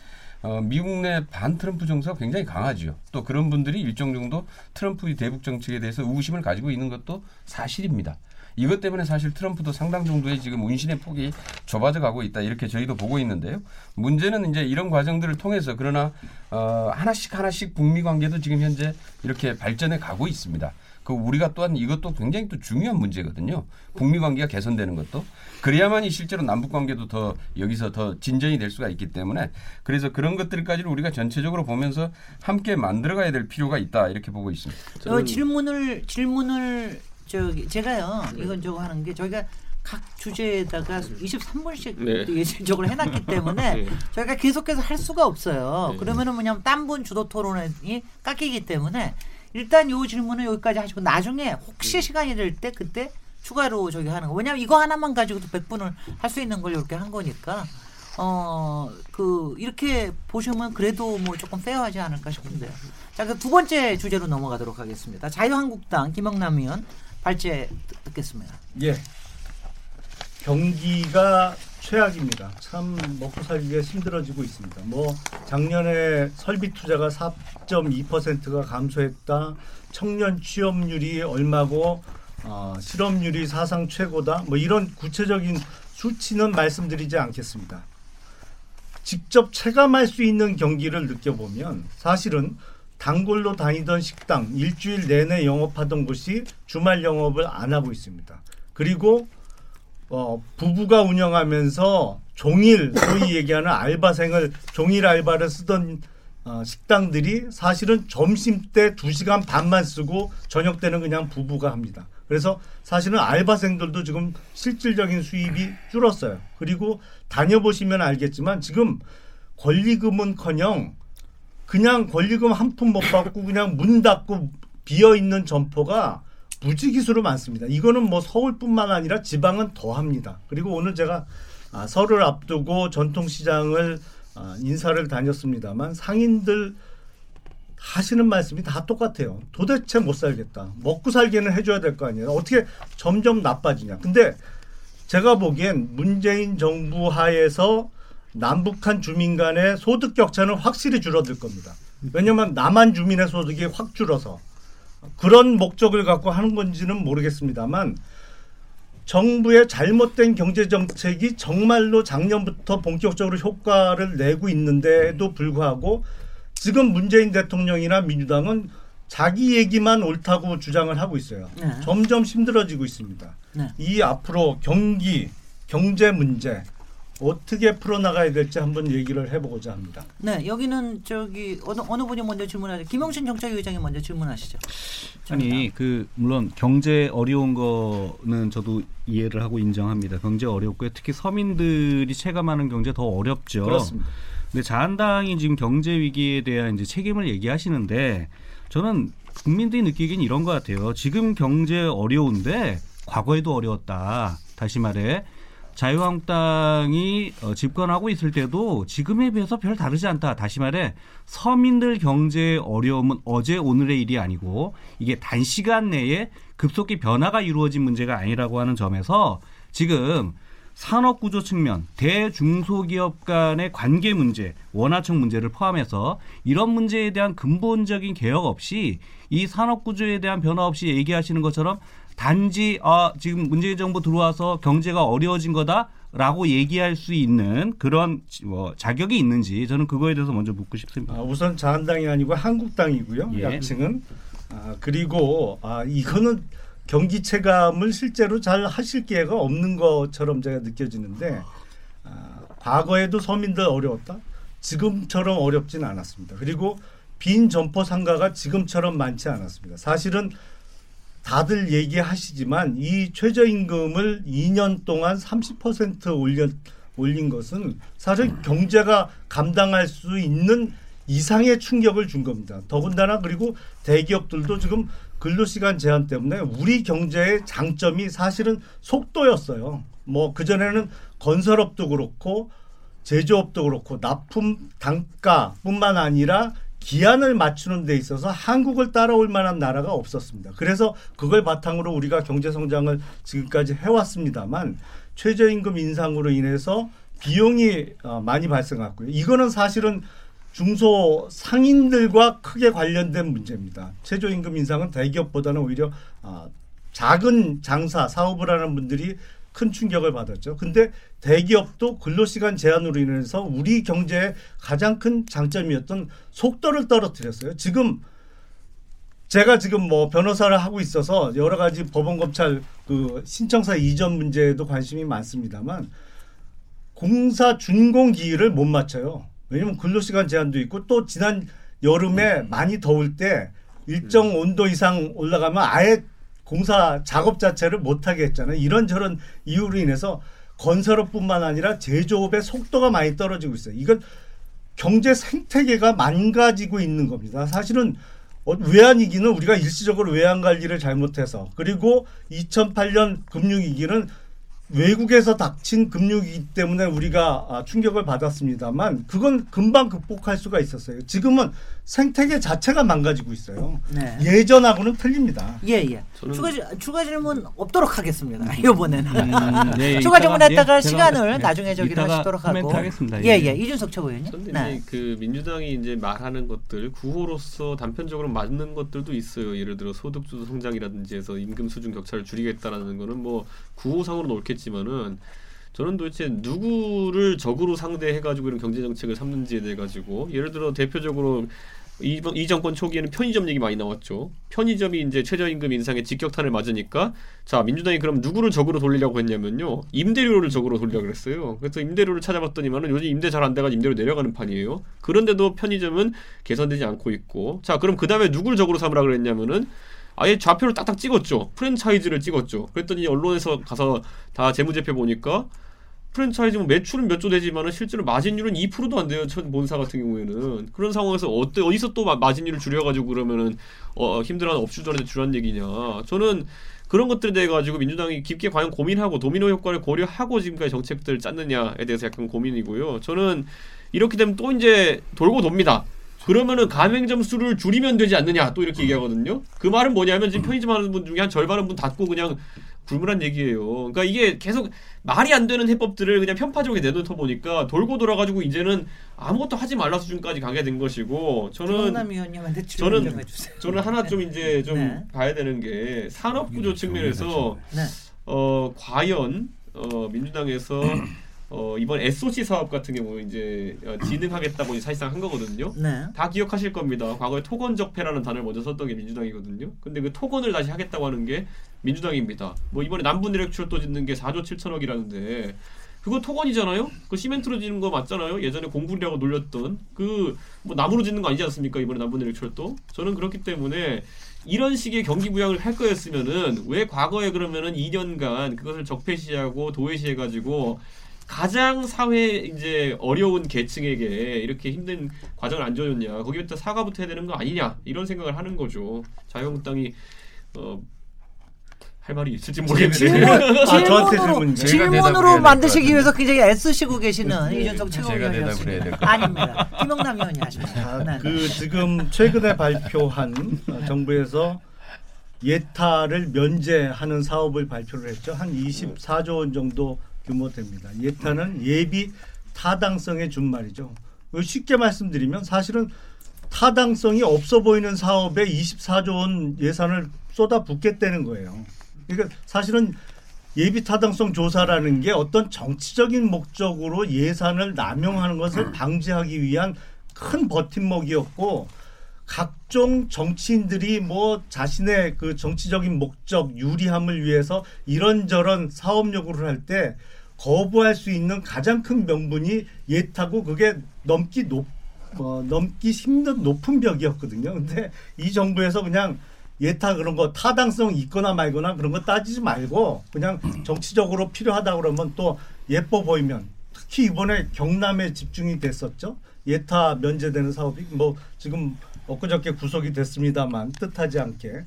어, 미국 내 반 트럼프 정서가 굉장히 강하죠. 또 그런 분들이 일정 정도 트럼프 대북 정책에 대해서 의구심을 가지고 있는 것도 사실입니다. 이것 때문에 사실 트럼프도 상당 정도의 지금 운신의 폭이 좁아져 가고 있다 이렇게 저희도 보고 있는데요. 문제는 이제 이런 과정들을 통해서 그러나 어, 하나씩 하나씩 북미 관계도 지금 현재 이렇게 발전해 가고 있습니다. 그 우리가 또한 이것도 굉장히 또 중요한 문제거든요. 북미 관계가 개선되는 것도 그래야만이 실제로 남북 관계도 더 여기서 더 진전이 될 수가 있기 때문에 그래서 그런 것들까지를 우리가 전체적으로 보면서 함께 만들어가야 될 필요가 있다 이렇게 보고 있습니다. 어, 질문을 질문을 저기 제가요 이건 저거 하는 게 저희가 각 주제에다가 23분씩 네. 예술적으로 해놨기 때문에 네. 저희가 계속해서 할 수가 없어요. 네. 그러면은 뭐냐면 딴 분 주도 토론이 깎이기 때문에 일단 요 질문은 여기까지 하시고 나중에 혹시 시간이 될 때 그때 추가로 저기 하는 거. 왜냐면 이거 하나만 가지고도 100분을 할 수 있는 걸 이렇게 한 거니까 어 그 이렇게 보시면 그래도 뭐 조금 페어하지 않을까 싶은데요. 자, 그 두 번째 주제로 넘어가도록 하겠습니다. 자유한국당 김영남 의원 발제 듣- 듣겠습니다. 예. 경기가 최악입니다. 참 먹고 살기가 힘들어지고 있습니다. 뭐 작년에 설비 투자가 4.2%가 감소했다. 청년 취업률이 얼마고 어, 실업률이 사상 최고다. 뭐 이런 구체적인 수치는 말씀드리지 않겠습니다. 직접 체감할 수 있는 경기를 느껴보면 사실은 단골로 다니던 식당 일주일 내내 영업하던 곳이 주말 영업을 안 하고 있습니다. 그리고 어, 부부가 운영하면서 종일 소위 얘기하는 알바생을 종일 알바를 쓰던 어, 식당들이 사실은 점심 때 2시간 반만 쓰고 저녁 때는 그냥 부부가 합니다. 그래서 사실은 알바생들도 지금 실질적인 수입이 줄었어요. 그리고 다녀보시면 알겠지만 지금 권리금은커녕 그냥 권리금 한 푼 못 받고 그냥 문 닫고 비어 있는 점포가 무지기수로 많습니다. 이거는 뭐 서울뿐만 아니라 지방은 더 합니다. 그리고 오늘 제가 아, 설을 앞두고 전통시장을 아, 인사를 다녔습니다만 상인들 하시는 말씀이 다 똑같아요. 도대체 못 살겠다. 먹고 살기는 해줘야 될 거 아니에요. 어떻게 점점 나빠지냐. 근데 제가 보기엔 문재인 정부 하에서 남북한 주민 간의 소득 격차는 확실히 줄어들 겁니다. 왜냐하면 남한 주민의 소득이 확 줄어서 그런 목적을 갖고 하는 건지는 모르겠습니다만 정부의 잘못된 경제 정책이 정말로 작년부터 본격적으로 효과를 내고 있는데도 불구하고 지금 문재인 대통령이나 민주당은 자기 얘기만 옳다고 주장을 하고 있어요. 네. 점점 힘들어지고 있습니다. 네. 이 앞으로 경기, 경제 문제 어떻게 풀어나가야 될지 한번 얘기를 해보고자 합니다. 네, 여기는 저기 어느 어느 분이 먼저 질문하죠. 김용신 정책위 의장이 먼저 질문하시죠. 아니 그 물론 경제 어려운 거는 저도 이해를 하고 인정합니다. 경제 어렵고요. 특히 서민들이 체감하는 경제 더 어렵죠. 그렇습니다. 근데 자한당이 지금 경제 위기에 대한 이제 책임을 얘기하시는데 저는 국민들이 느끼기엔 이런 것 같아요. 지금 경제 어려운데 과거에도 어려웠다. 다시 말해 자유한국당이 어, 집권하고 있을 때도 지금에 비해서 별 다르지 않다. 다시 말해 서민들 경제 어려움은 어제 오늘의 일이 아니고 이게 단시간 내에 급속히 변화가 이루어진 문제가 아니라고 하는 점에서 지금 산업 구조 측면, 대중소기업 간의 관계 문제, 원화청 문제를 포함해서 이런 문제에 대한 근본적인 개혁 없이 이 산업 구조에 대한 변화 없이 얘기하시는 것처럼 단지 아 지금 문재인 정부 들어와서 경제가 어려워진 거다라고 얘기할 수 있는 그런 뭐 자격이 있는지 저는 그거에 대해서 먼저 묻고 싶습니다. 아, 우선 자한당이 아니고 한국당이고요. 예. 약칭은 아, 그리고 아, 이거는 경기 체감을 실제로 잘 하실 기회가 없는 것처럼 제가 느껴지는데 아, 과거에도 서민들 어려웠다. 지금처럼 어렵진 않았습니다. 그리고 빈 점포 상가가 지금처럼 많지 않았습니다. 사실은 다들 얘기하시지만 이 최저임금을 2년 동안 30% 올려 올린 것은 사실 경제가 감당할 수 있는 이상의 충격을 준 겁니다. 더군다나 그리고 대기업들도 지금 근로시간 제한 때문에 우리 경제의 장점이 사실은 속도였어요. 뭐 그전에는 건설업도 그렇고 제조업도 그렇고 납품 단가뿐만 아니라 기한을 맞추는 데 있어서 한국을 따라올 만한 나라가 없었습니다. 그래서 그걸 바탕으로 우리가 경제 성장을 지금까지 해왔습니다만 최저임금 인상으로 인해서 비용이 어, 많이 발생했고요. 이거는 사실은 중소 상인들과 크게 관련된 문제입니다. 최저임금 인상은 대기업보다는 오히려 아, 작은 장사 사업을 하는 분들이 큰 충격을 받았죠. 근데 대기업도 근로시간 제한으로 인해서 우리 경제의 가장 큰 장점이었던 속도를 떨어뜨렸어요. 지금 제가 지금 뭐 변호사를 하고 있어서 여러 가지 법원 검찰 그 신청사 이전 문제에도 관심이 많습니다만 공사 준공 기일을 못 맞춰요. 왜냐면 근로시간 제한도 있고 또 지난 여름에 많이 더울 때 일정 온도 이상 올라가면 아예 공사 작업 자체를 못하게 했잖아요. 이런저런 이유로 인해서 건설업뿐만 아니라 제조업의 속도가 많이 떨어지고 있어요. 이건 경제 생태계가 망가지고 있는 겁니다. 사실은 어, 외환위기는 우리가 일시적으로 외환 관리를 잘못해서 그리고 2008년 금융위기는 외국에서 닥친 금융위기 때문에 우리가 아, 충격을 받았습니다만 그건 금방 극복할 수가 있었어요. 지금은 생태계 자체가 망가지고 있어요. 네. 예전하고는 틀립니다. 예, 예. 추가, 질- 추가 질문 없도록 하겠습니다. 이번에는. 음, 네, 추가 이따가, 질문 했다가 예, 시간을 예, 나중에 이따가 하시도록 하고. 하겠습니다. 예, 예. 이준석 최고위원님. 그런데 네. 이제 그 민주당이 이제 말하는 것들 구호로서 단편적으로 맞는 것들도 있어요. 예를 들어 소득주도 성장이라든지 해서 임금 수준 격차를 줄이겠다라는 거는 뭐 구호상으로는 옳겠지만은 저는 도대체 누구를 적으로 상대해가지고 이런 경제 정책을 삼는지에 대해 가지고 예를 들어 대표적으로 이번 이 정권 초기에는 편의점 얘기 많이 나왔죠. 편의점이 이제 최저임금 인상에 직격탄을 맞으니까 자 민주당이 그럼 누구를 적으로 돌리려고 했냐면요 임대료를 적으로 돌리려고 그랬어요. 그래서 임대료를 찾아봤더니만은 요즘 임대 잘 안 돼가지고 임대료 내려가는 판이에요. 그런데도 편의점은 개선되지 않고 있고 자 그럼 그 다음에 누구를 적으로 삼으라 그랬냐면은 아예 좌표를 딱딱 찍었죠. 프랜차이즈를 찍었죠. 그랬더니 언론에서 가서 다 재무제표 보니까 프랜차이즈 뭐 매출은 몇 조 되지만은 실제로 마진율은 2%도 안 돼요. 첫 본사 같은 경우에는 그런 상황에서 어때 어디서 또 마- 마진율을 줄여가지고 그러면은 어, 힘들어하는 업주들한테 주란 얘기냐? 저는 그런 것들에 대해 가지고 민주당이 깊게 과연 고민하고 도미노 효과를 고려하고 지금까지 정책들을 짰느냐에 대해서 약간 고민이고요. 저는 이렇게 되면 또 이제 돌고 돕니다. 그러면은 가맹점 수를 줄이면 되지 않느냐 또 이렇게 얘기하거든요. 그 말은 뭐냐면 지금 편의점 하는 분 중에 한 절반은 문 닫고 그냥 굶으란 얘기예요. 그러니까 이게 계속 말이 안 되는 해법들을 그냥 편파적으로 내놓다 보니까 돌고 돌아가지고 이제는 아무것도 하지 말라 수준까지 가게 된 것이고 저는 저는-. 저는 하나 좀 이제 좀 네. 봐야 되는 게 산업 구조 측면에서 네. 어 과연 어 민주당에서 어 이번 SOC 사업 같은 경우 이제 어, 진행하겠다고 사실상 한 거거든요. 네. 다 기억하실 겁니다. 과거에 토건 적폐라는 단어를 먼저 썼던 게 민주당이거든요. 근데 그 토건을 다시 하겠다고 하는 게 민주당입니다. 뭐 이번에 남부 내력출도 짓는 게 4조 7천억이라는데 그거 토건이잖아요. 그 시멘트로 짓는 거 맞잖아요. 예전에 공군이라고 놀렸던 그 뭐 나무로 짓는 거 아니지 않습니까? 이번에 남부 내력출도. 저는 그렇기 때문에 이런 식의 경기 부양을 할 거였으면은 왜 과거에 그러면은 2년간 그것을 적폐시하고 도외시해 가지고 가장 사회 이제 어려운 계층에게 이렇게 힘든 과정을 안 줘줬냐 거기부터 사과부터 해야 되는 거 아니냐 이런 생각을 하는 거죠 자유한국당이 어, 할 말이 있을지 모르겠는데 질문, 아, 저한테 질문으로, 만드시기. 위해서 굉장히 애쓰시고 계시는 이준석 제가 대답을 해야 최고위원이었습니다. 아닙니다. 김영남 위원이 하십니다. 아, 네. 그 지금 최근에 발표한 어, 정부에서 예타를 면제하는 사업을 발표를 했죠. 한 24조 원 정도 규모 됩니다. 예타는 예비 타당성의 준말이죠. 쉽게 말씀드리면 사실은 타당성이 없어 보이는 사업에 24조 원 예산을 쏟아 붓겠다는 거예요. 그러니까 사실은 예비 타당성 조사라는 게 어떤 정치적인 목적으로 예산을 남용하는 것을 방지하기 위한 큰 버팀목이었고 각종 정치인들이 뭐 자신의 그 정치적인 목적 유리함을 위해서 이런저런 사업 요구를 할때 거부할 수 있는 가장 큰 명분이 예타고 그게 넘기 높 어, 넘기 힘든 높은 벽이었거든요. 근데 이 정부에서 그냥 예타 그런 거 타당성 있거나 말거나 그런 거 따지지 말고 그냥 정치적으로 필요하다 그러면 또 예뻐 보이면 특히 이번에 경남에 집중이 됐었죠. 예타 면제되는 사업이 뭐 지금 엊그저께 구속이 됐습니다만 뜻하지 않게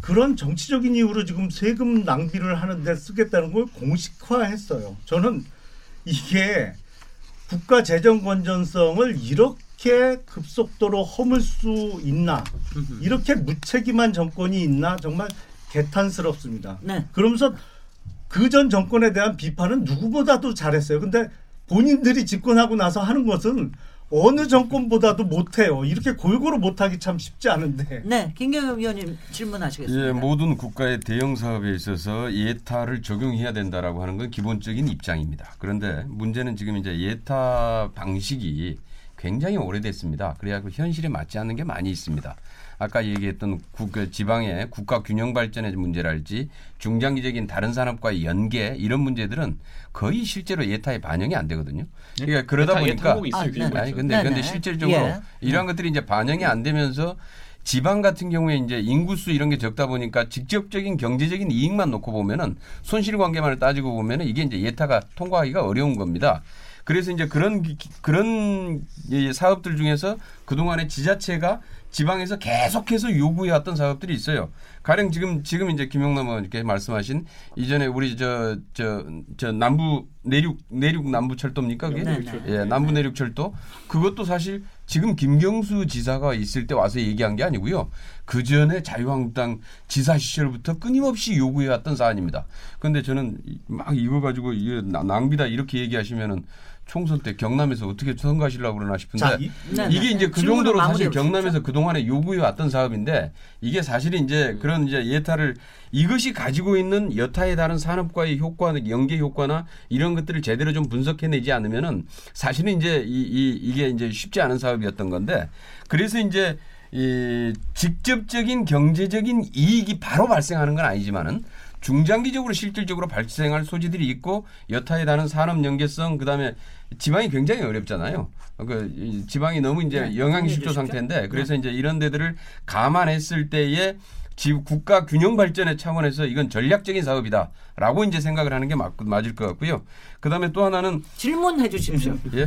그런 정치적인 이유로 지금 세금 낭비를 하는데 쓰겠다는 걸 공식화했어요. 저는 이게 국가 재정 건전성을 이렇게 급속도로 허물 수 있나? 이렇게 무책임한 정권이 있나? 정말 개탄스럽습니다. 네. 그러면서 그 전 정권에 대한 비판은 누구보다도 잘했어요. 근데 본인들이 집권하고 나서 하는 것은 어느 정권보다도 못해요. 이렇게 골고루 못하기 참 쉽지 않은데. 네, 김경엽 위원님 질문하시겠습니다. 예, 모든 국가의 대형 사업에 있어서 예타를 적용해야 된다라고 하는 건 기본적인 입장입니다. 그런데 문제는 지금 이제 예타 방식이 굉장히 오래됐습니다. 그래야 그 현실에 맞지 않는 게 많이 있습니다. 아까 얘기했던 국, 그 지방의 국가 균형 발전의 문제랄지 중장기적인 다른 산업과의 연계 이런 문제들은 거의 실제로 예타에 반영이 안 되거든요. 그러니까 그러다 예타- 예타 보니까 있어요. 아, 네. 아니. 근데 네네. 근데 실질적으로 예. 이러한 것들이 이제 반영이 안 되면서 지방 같은 경우에 이제 인구수 이런 게 적다 보니까 직접적인 경제적인 이익만 놓고 보면은 손실 관계만을 따지고 보면은 이게 이제 예타가 통과하기가 어려운 겁니다. 그래서 이제 그런 기- 그런 이 사업들 중에서 그동안에 지자체가 지방에서 계속해서 요구해왔던 사업들이 있어요. 가령 지금 지금 이제 김용남 의원님께 말씀하신 이전에 우리 저 저 저 남부 내륙 내륙 남부 철도입니까 그게? 네, 네. 예, 남부 내륙 철도 그것도 사실 지금 김경수 지사가 있을 때 와서 얘기한 게 아니고요. 그 전에 자유한국당 지사 시절부터 끊임없이 요구해왔던 사안입니다. 그런데 저는 이- 막 이거 가지고 이게 나- 낭비다 이렇게 얘기하시면은 총선 때 경남에서 어떻게 선거하시려고 그러나 싶은데 자, 이- 네, 이게 네. 이제 그 정도로 사실 경남에서 주십시오. 그동안에 요구해 왔던 사업인데 이게 사실 이제 그런 이제 예타를 이것이 가지고 있는 여타의 다른 산업과의 효과, 연계 효과나 이런 것들을 제대로 좀 분석해내지 않으면은 사실은 이제 이, 이 이게 이제 쉽지 않은 사업이었던 건데 그래서 이제 이 직접적인 경제적인 이익이 바로 발생하는 건 아니지만은 중장기적으로 실질적으로 발생할 소지들이 있고 여타에 다른 산업 연계성 그다음에 지방이 굉장히 어렵잖아요. 그이 지방이 너무 이제 네, 영양 정리해 실조. 상태인데 그래서 이제 이런 데들을 감안했을 때에 지 국가 균형 발전의 차원에서 이건 전략적인 사업이다라고 이제 생각을 하는 게 맞, 맞을 것 같고요. 그다음에 또 하나는 질문해 주십시오. 예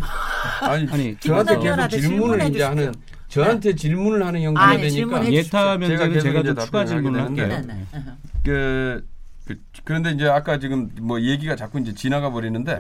아니, 아니, 저한테 계속 질문을 이제 하는. 저한테 질문을 하는 형태가 아, 네, 되니까. 예타 면제는 제가 제가 이제 추가 답변을 질문을 하게 할게요. 되는데. 네, 네. 그, 그 그런데 이제 아까 지금 뭐 얘기가 자꾸 이제 지나가 버리는데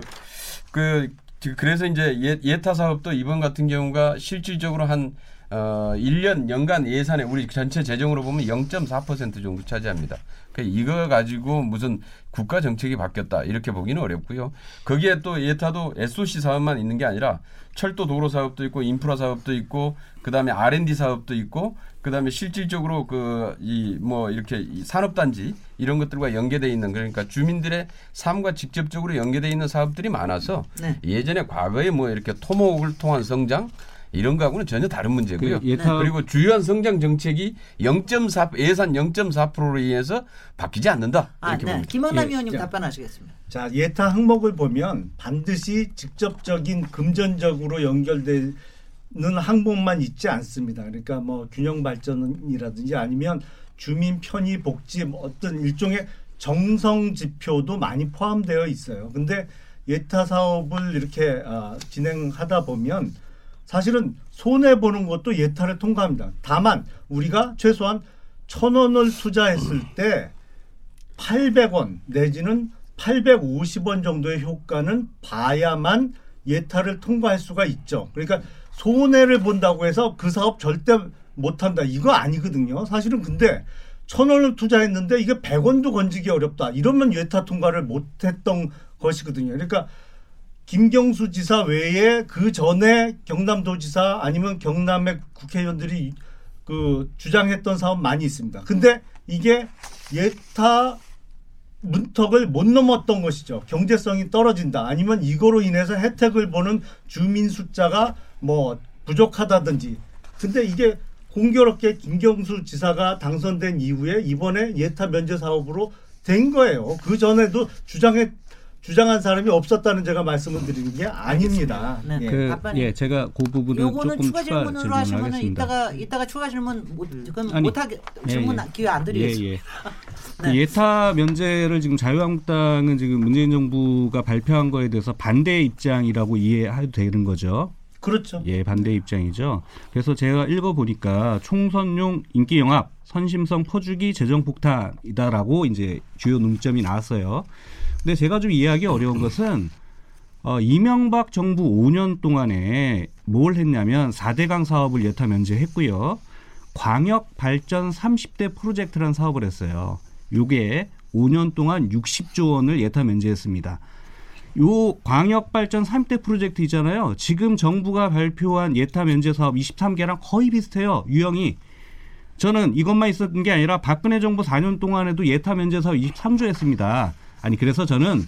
그 그래서 이제 예, 예타 사업도 이번 같은 경우가 실질적으로 한 어, 1년 연간 예산에 우리 전체 재정으로 보면 0.4% 정도 차지합니다. 그 이거 가지고 무슨 국가 정책이 바뀌었다 이렇게 보기는 어렵고요. 거기에 또 예타도 SOC 사업만 있는 게 아니라 철도 도로 사업도 있고 인프라 사업도 있고 그다음에 R&D 사업도 있고 그다음에 실질적으로 그 이 뭐 이렇게 이 산업단지 이런 것들과 연계돼 있는 그러니까 주민들의 삶과 직접적으로 연계돼 있는 사업들이 많아서 네. 예전에 과거에 뭐 이렇게 토목을 통한 성장 이런 거하고는 전혀 다른 문제고요. 그 그리고 주요한 성장 정책이 0.4 예산 0.4%로 인해서 바뀌지 않는다 아, 이렇게 네. 봅니다. 김원남 예, 위원님 자. 답변하시겠습니다. 자 예타 항목을 보면 반드시 직접적인 금전적으로 연결되는 항목만 있지 않습니다. 그러니까 뭐 균형 발전이라든지 아니면 주민 편의 복지 뭐 어떤 일종의 정성 지표도 많이 포함되어 있어요. 근데 예타 사업을 이렇게 아, 진행하다 보면 사실은 손해 보는 것도 예타를 통과합니다. 다만 우리가 최소한 천 원을 투자했을 때 800원 내지는 850원 정도의 효과는 봐야만 예타를 통과할 수가 있죠. 그러니까 손해를 본다고 해서 그 사업 절대 못한다 이거 아니거든요. 사실은 근데 천 원을 투자했는데 이게 100원도 건지기 어렵다. 이러면 예타 통과를 못했던 것이거든요. 그러니까 김경수 지사 외에 그 전에 경남도지사 아니면 경남의 국회의원들이 그 주장했던 사업 많이 있습니다. 근데 이게 예타 문턱을 못 넘었던 것이죠. 경제성이 떨어진다. 아니면 이거로 인해서 혜택을 보는 주민 숫자가 뭐 부족하다든지. 근데 이게 공교롭게 김경수 지사가 당선된 이후에 이번에 예타 면제 사업으로 된 거예요. 그 전에도 주장해 주장한 사람이 없었다는 제가 말씀을 드리는 게 아닙니다. 네. 예. 그, 예, 제가 그 부분은 요거는 조금 추가 질문으로 질문을 하시면은 하겠습니다. 이따가 이따가 추가 질문 못 그건 아니, 못하게 질문 예, 예. 기회 안 드리겠습니다. 예, 예. 네. 그 예타 면제를 지금 자유한국당은 지금 문재인 정부가 발표한 거에 대해서 반대 입장이라고 이해해도 되는 거죠. 그렇죠. 예, 반대 입장이죠. 그래서 제가 읽어 보니까 총선용 인기 영합, 선심성 퍼주기, 재정 폭탄이다라고 이제 주요 논점이 나왔어요. 근데 제가 좀 이해하기 어려운 것은 어, 이명박 정부 5년 동안에 뭘 했냐면 4대강 사업을 예타 면제했고요. 광역 발전 30대 프로젝트라는 사업을 했어요. 요게 5년 동안 60조 원을 예타 면제했습니다. 요 광역 발전 3대 프로젝트 있잖아요. 지금 정부가 발표한 예타 면제 사업 23개랑 거의 비슷해요. 유형이 저는 이것만 있었던 게 아니라 박근혜 정부 4년 동안에도 예타 면제 사업 23조 했습니다. 아니 그래서 저는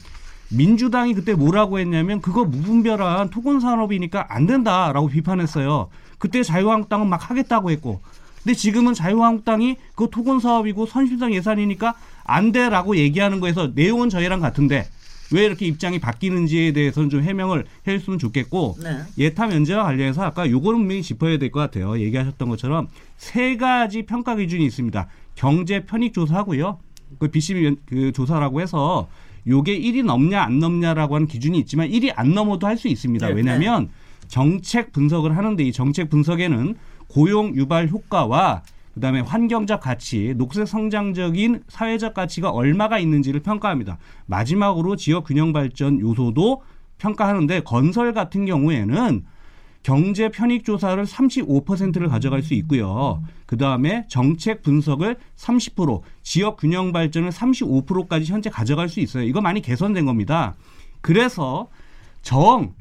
민주당이 그때 뭐라고 했냐면 그거 무분별한 토건 산업이니까 안 된다라고 비판했어요. 그때 자유한국당은 막 하겠다고 했고 근데 지금은 자유한국당이 그 토건 사업이고 선실성 예산이니까 안 돼라고 얘기하는 거에서 내용은 저희랑 같은데 왜 이렇게 입장이 바뀌는지에 대해서는 좀 해명을 해줬으면 좋겠고 네. 예타 면제와 관련해서 아까 요거는 분명히 짚어야 될 것 같아요. 얘기하셨던 것처럼 세 가지 평가 기준이 있습니다. 경제 편익 조사하고요. 그 BCB 면- 그 조사라고 해서 요게 1이 넘냐 안 넘냐라고 하는 기준이 있지만 1이 안 넘어도 할 수 있습니다. 네, 왜냐하면 정책 분석을 하는데 이 정책 분석에는 고용 유발 효과와 그다음에 환경적 가치, 녹색 성장적인 사회적 가치가 얼마가 있는지를 평가합니다. 마지막으로 지역 균형 발전 요소도 평가하는데 건설 같은 경우에는 경제 편익 조사를 35%를 가져갈 수 있고요. 그 다음에 정책 분석을 30%, 지역 균형 발전을 35%까지 현재 가져갈 수 있어요. 이거 많이 개선된 겁니다. 그래서 정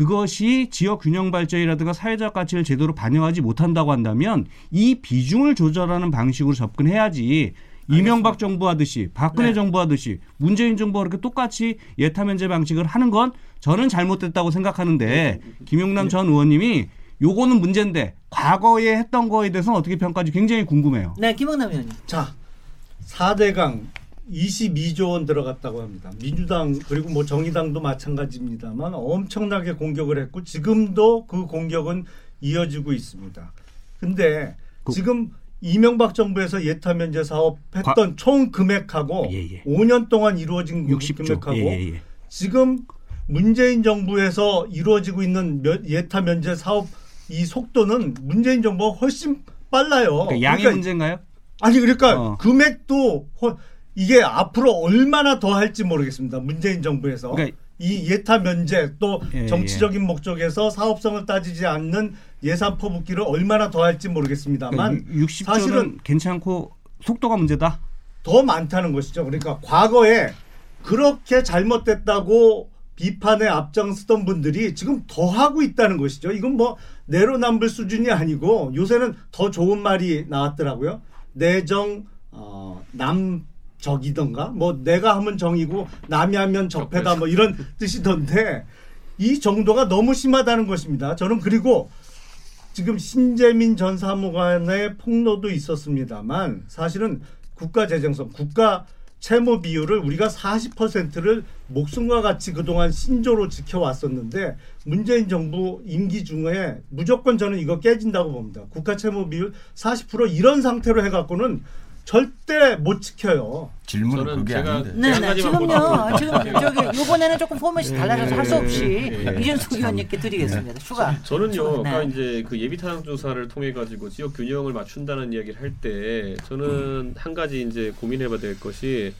그것이 지역 균형 발전이라든가 사회적 가치를 제대로 반영하지 못한다고 한다면 이 비중을 조절하는 방식으로 접근해야지 이명박 정부 하듯이 박근혜 네. 정부 하듯이 문재인 정부가 그렇게 똑같이 예타 면제 방식을 하는 건 저는 잘못됐다고 생각하는데 김용남 전 의원님이 요거는 문제인데 과거에 했던 거에 대해서는 어떻게 평가할지 굉장히 궁금해요. 네, 김영남 의원님. 자, 4대강 22조 원 들어갔다고 합니다. 민주당 그리고 뭐 정의당도 마찬가지입니다만 엄청나게 공격을 했고 지금도 그 공격은 이어지고 있습니다. 근데 그- 지금 이명박 정부에서 예타 면제 사업 했던 총 금액하고 예, 예. 5년 동안 이루어진 60조. 금액하고 예, 예, 예. 지금 문재인 정부에서 이루어지고 있는 몇- 예타 면제 사업 이 속도는 문재인 정부가 훨씬 빨라요. 그러니까 양의 그러니까 문제인가요? 아니 그러니까 어. 금액도 허- 이게 앞으로 얼마나 더 할지 모르겠습니다. 문재인 정부에서 그러니까 이 예타 면제 또 예, 정치적인 목적에서 사업성을 따지지 않는 예산 퍼붓기를 얼마나 더 할지 모르겠습니다만 60조는 사실은 괜찮고 속도가 문제다. 더 많다는 것이죠. 그러니까 과거에 그렇게 잘못됐다고 비판에 앞장서던 분들이 지금 더 하고 있다는 것이죠. 이건 뭐 내로남불 수준이 아니고 요새는 더 좋은 말이 나왔더라고요. 내정 어, 남 적이던가 뭐 내가 하면 정이고 남이 하면 적폐다 뭐 이런 뜻이던데 이 정도가 너무 심하다는 것입니다. 저는 그리고 지금 신재민 전 사무관의 폭로도 있었습니다만 사실은 국가 재정성, 국가 채무 비율을 우리가 40%를 목숨과 같이 그동안 신조로 지켜왔었는데 문재인 정부 임기 중에 무조건 저는 이거 깨진다고 봅니다. 국가 채무 비율 40% 이런 상태로 해갖고는 절대 못 지켜요. 질문은 그게 제가- 아닌데. 네, 한 네. 지금요. 지금. 저기 이번에는 조금 포맷이 달라져서 할 수 없이 예, 예. 이준석 의원님께 드리겠습니다. 추가. 저는요. 아까 네. 이제 그 예비 타당 조사를 통해 가지고 지역 균형을 맞춘다는 이야기를 할 때 저는 한 가지 이제 고민해봐야 될 것이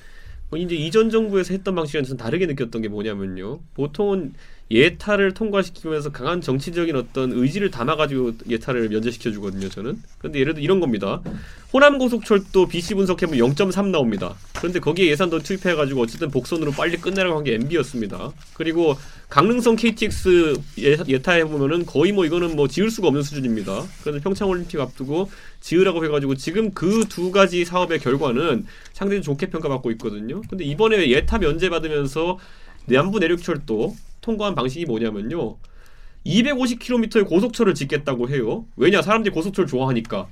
뭐 이제 이전 정부에서 했던 방식과는 좀 다르게 느꼈던 게 뭐냐면요. 보통은 예타를 통과시키면서 강한 정치적인 어떤 의지를 담아가지고 예타를 면제시켜 주거든요. 저는. 그런데 예를 들어 이런 겁니다. 호남 고속철도 BC 분석해보면 0.3 나옵니다. 그런데 거기에 예산 더 투입해가지고 어쨌든 복선으로 빨리 끝내라고 한 게 MB였습니다. 그리고 강릉성 KTX 예, 예타해 보면은 거의 뭐 이거는 뭐 지을 수가 없는 수준입니다. 그래서 평창 올림픽 앞두고 지으라고 해가지고 지금 그 두 가지 사업의 결과는 상당히 좋게 평가받고 있거든요. 근데 이번에 예타 면제 받으면서 남부 내륙철도 통과한 방식이 뭐냐면요. 250km의 고속철을 짓겠다고 해요. 왜냐 사람들이 고속철 좋아하니까.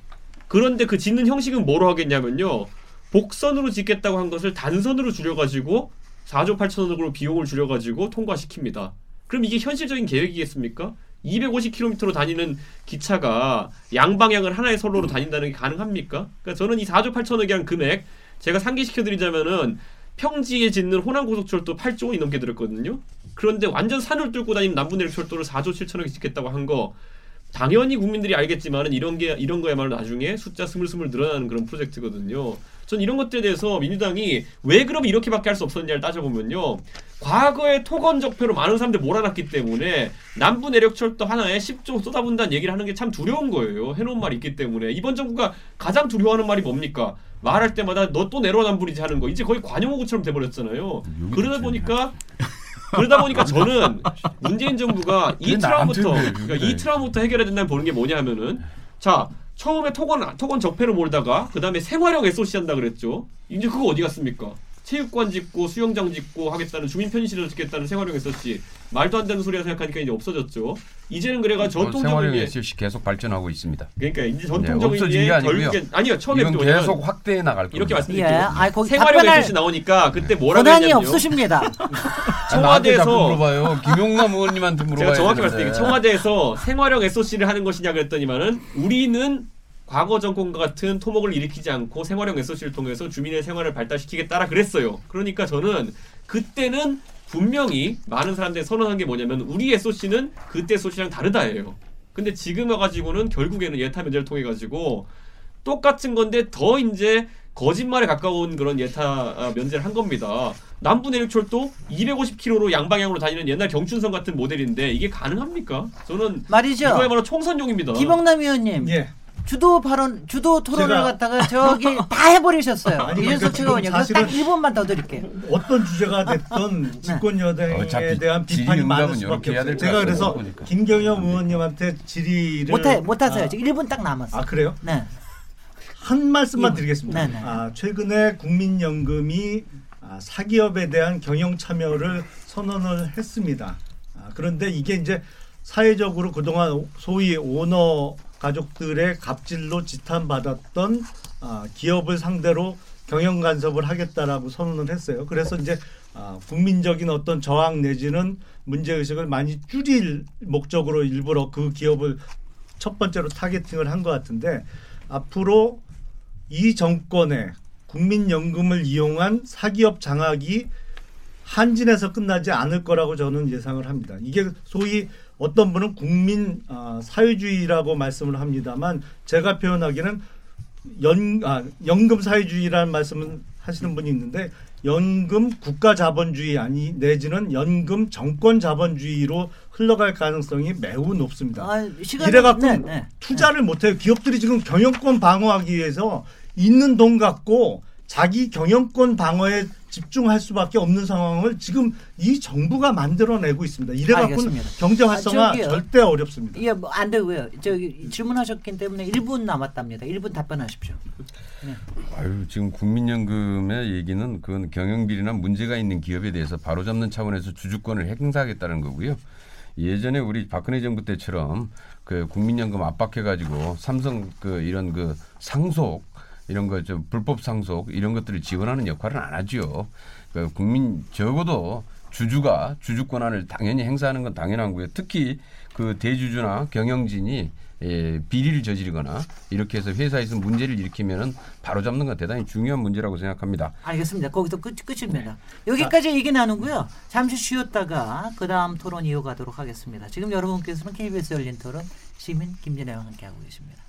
그런데 그 짓는 형식은 뭐로 하겠냐면요. 복선으로 짓겠다고 한 것을 단선으로 줄여가지고 4조 8천원으로 비용을 줄여가지고 통과시킵니다. 그럼 이게 현실적인 계획이겠습니까? 250km로 다니는 기차가 양방향을 하나의 선로로 다닌다는 게 가능합니까? 그러니까 저는 이 4조 8천억이란 금액 제가 상기시켜드리자면은 평지에 짓는 호남고속철도 8조 원이 넘게 들었거든요. 그런데 완전 산을 뚫고 다니는 남부내륙 철도를 4조 7천억이 짓겠다고 한 거 당연히 국민들이 알겠지만은 이런 게 이런 거야말로 나중에 숫자 스물스물 늘어나는 그런 프로젝트거든요. 전 이런 것들에 대해서 민주당이 왜 그럼 이렇게밖에 할 수 없었냐를 따져보면요. 과거에 토건 적폐로 많은 사람들 몰아놨기 때문에 남부 내력철도 하나에 10조 쏟아본다는 얘기를 하는 게 참 두려운 거예요. 해놓은 말이 있기 때문에 이번 정부가 가장 두려워하는 말이 뭡니까? 말할 때마다 너 또 내로남불이지 하는 거 이제 거의 관용어구처럼 돼버렸잖아요. 그러다 보니까 그러다 보니까 저는 문재인 정부가 이왜 그러니까? 이 트라우마부터 해결해야 된다는 보는 게 뭐냐면은 자 처음에 토건 토건 적폐로 몰다가 그 다음에 생활형 SOC 한다 그랬죠. 이제 그거 어디 갔습니까? 체육관 짓고 수영장 짓고 하겠다는 주민 편의시설 짓겠다는 생활형 SOC 말도 안 되는 소리라 생각하니까 이제 없어졌죠. 이제는 그래가 어, 전통적인 SOC 계속 발전하고 있습니다. 그러니까 이제 네, 전통적인 없어진 게. 결국엔 아니요 처음에 이건 계속 확대해 나갈 겁니다. 이렇게 예, 말씀드릴게요. 아 거기 생활형 답변할 SOC 나오니까 그때 뭐라고 했냐면요. 없으십니다. 아, 청와대에서 물어봐요. 김용남 의원님한테 물어봐요. 제가 정확히 말씀드릴게요. 청와대에서 생활형 SOC를 하는 것이냐 그랬더니만은 우리는 과거 정권과 같은 토목을 일으키지 않고 생활형 SOC를 통해서 주민의 생활을 발달시키겠다라 그랬어요. 그러니까 저는 그때는 분명히 많은 사람들이 선언한 게 뭐냐면 우리 SOC는 그때 SOC랑 다르다예요. 근데 지금 와가지고는 결국에는 예타 면제를 통해 가지고 똑같은 건데 더 이제 거짓말에 가까운 그런 예타 아, 면제를 한 겁니다. 남부 내륙철도 250km로 양방향으로 다니는 옛날 경춘선 같은 모델인데 이게 가능합니까? 저는 말이죠. 이거야말로 총선용입니다. 김영남 의원님 예. 주도 발언 주도 토론을 제가- 갖다가 저기 다 해버리셨어요. 이준석 그러니까 그래서 딱 사실은- 1분만 더 드릴게요. 어떤 주제가 됐던 집권 여당에 어차피 대한 비판이 많을 수밖에 없어요. 제가 그래서 보니까. 김경영 의원님한테 질의를 못해 못하세요. 아, 지금 1분 딱 남았어요. 아 그래요? 네. 한 말씀만. 드리겠습니다. 네네. 아, 최근에 국민연금이 아, 사기업에 대한 경영 참여를 선언을 했습니다. 아, 그런데 이게 이제 사회적으로 그동안 소위 오너 가족들의 갑질로 지탄받았던 아, 기업을 상대로 경영 간섭을 하겠다라고 선언을 했어요. 그래서 이제 아, 국민적인 어떤 저항 내지는 문제 의식을 많이 줄일 목적으로 일부러 그 기업을 첫 번째로 타겟팅을 한 것 같은데 앞으로 이 정권의 국민연금을 이용한 사기업 장악이 한진에서 끝나지 않을 거라고 저는 예상을 합니다. 이게 소위 어떤 분은 국민 아, 사회주의라고 말씀을 합니다만 제가 표현하기는 연 아, 연금 사회주의라는 말씀을 하시는 분이 있는데 연금 국가 자본주의 아니 내지는 연금 정권 자본주의로 흘러갈 가능성이 매우 높습니다. 아, 이래갖고 네, 네. 투자를 못해요. 기업들이 지금 경영권 방어하기 위해서 있는 돈 갖고 자기 경영권 방어에 집중할 수밖에 없는 상황을 지금 이 정부가 만들어내고 있습니다. 이래갖고는 알겠습니다. 경제 활성화 아. 절대 어렵습니다. 이게 뭐안 되고요. 저기 질문하셨기 때문에 1분 남았답니다. 1분 답변하십시오. 아유, 지금 국민연금의 얘기는 그건 경영비리나 문제가 있는 기업에 대해서 바로잡는 차원에서 주주권을 행사하겠다는 거고요. 예전에 우리 박근혜 정부 때처럼 그 국민연금 압박해가지고 삼성 그 이런 그 상속 이런 거 좀 불법 상속 이런 것들을 지원하는 역할은 안 하죠. 그 국민 적어도 주주가 주주 권한을 당연히 행사하는 건 당연한 거고요. 특히 그 대주주나 경영진이 예, 비리를 저지르거나 이렇게 해서 회사에서 문제를 일으키면은 바로 잡는 건 대단히 중요한 문제라고 생각합니다. 알겠습니다. 거기서 끝, 끝입니다. 여기까지 얘기 나누고요. 잠시 쉬었다가 그 다음 토론 이어가도록 하겠습니다. 지금 여러분께서는 KBS 열린 토론 시민 김진애와 함께하고 계십니다.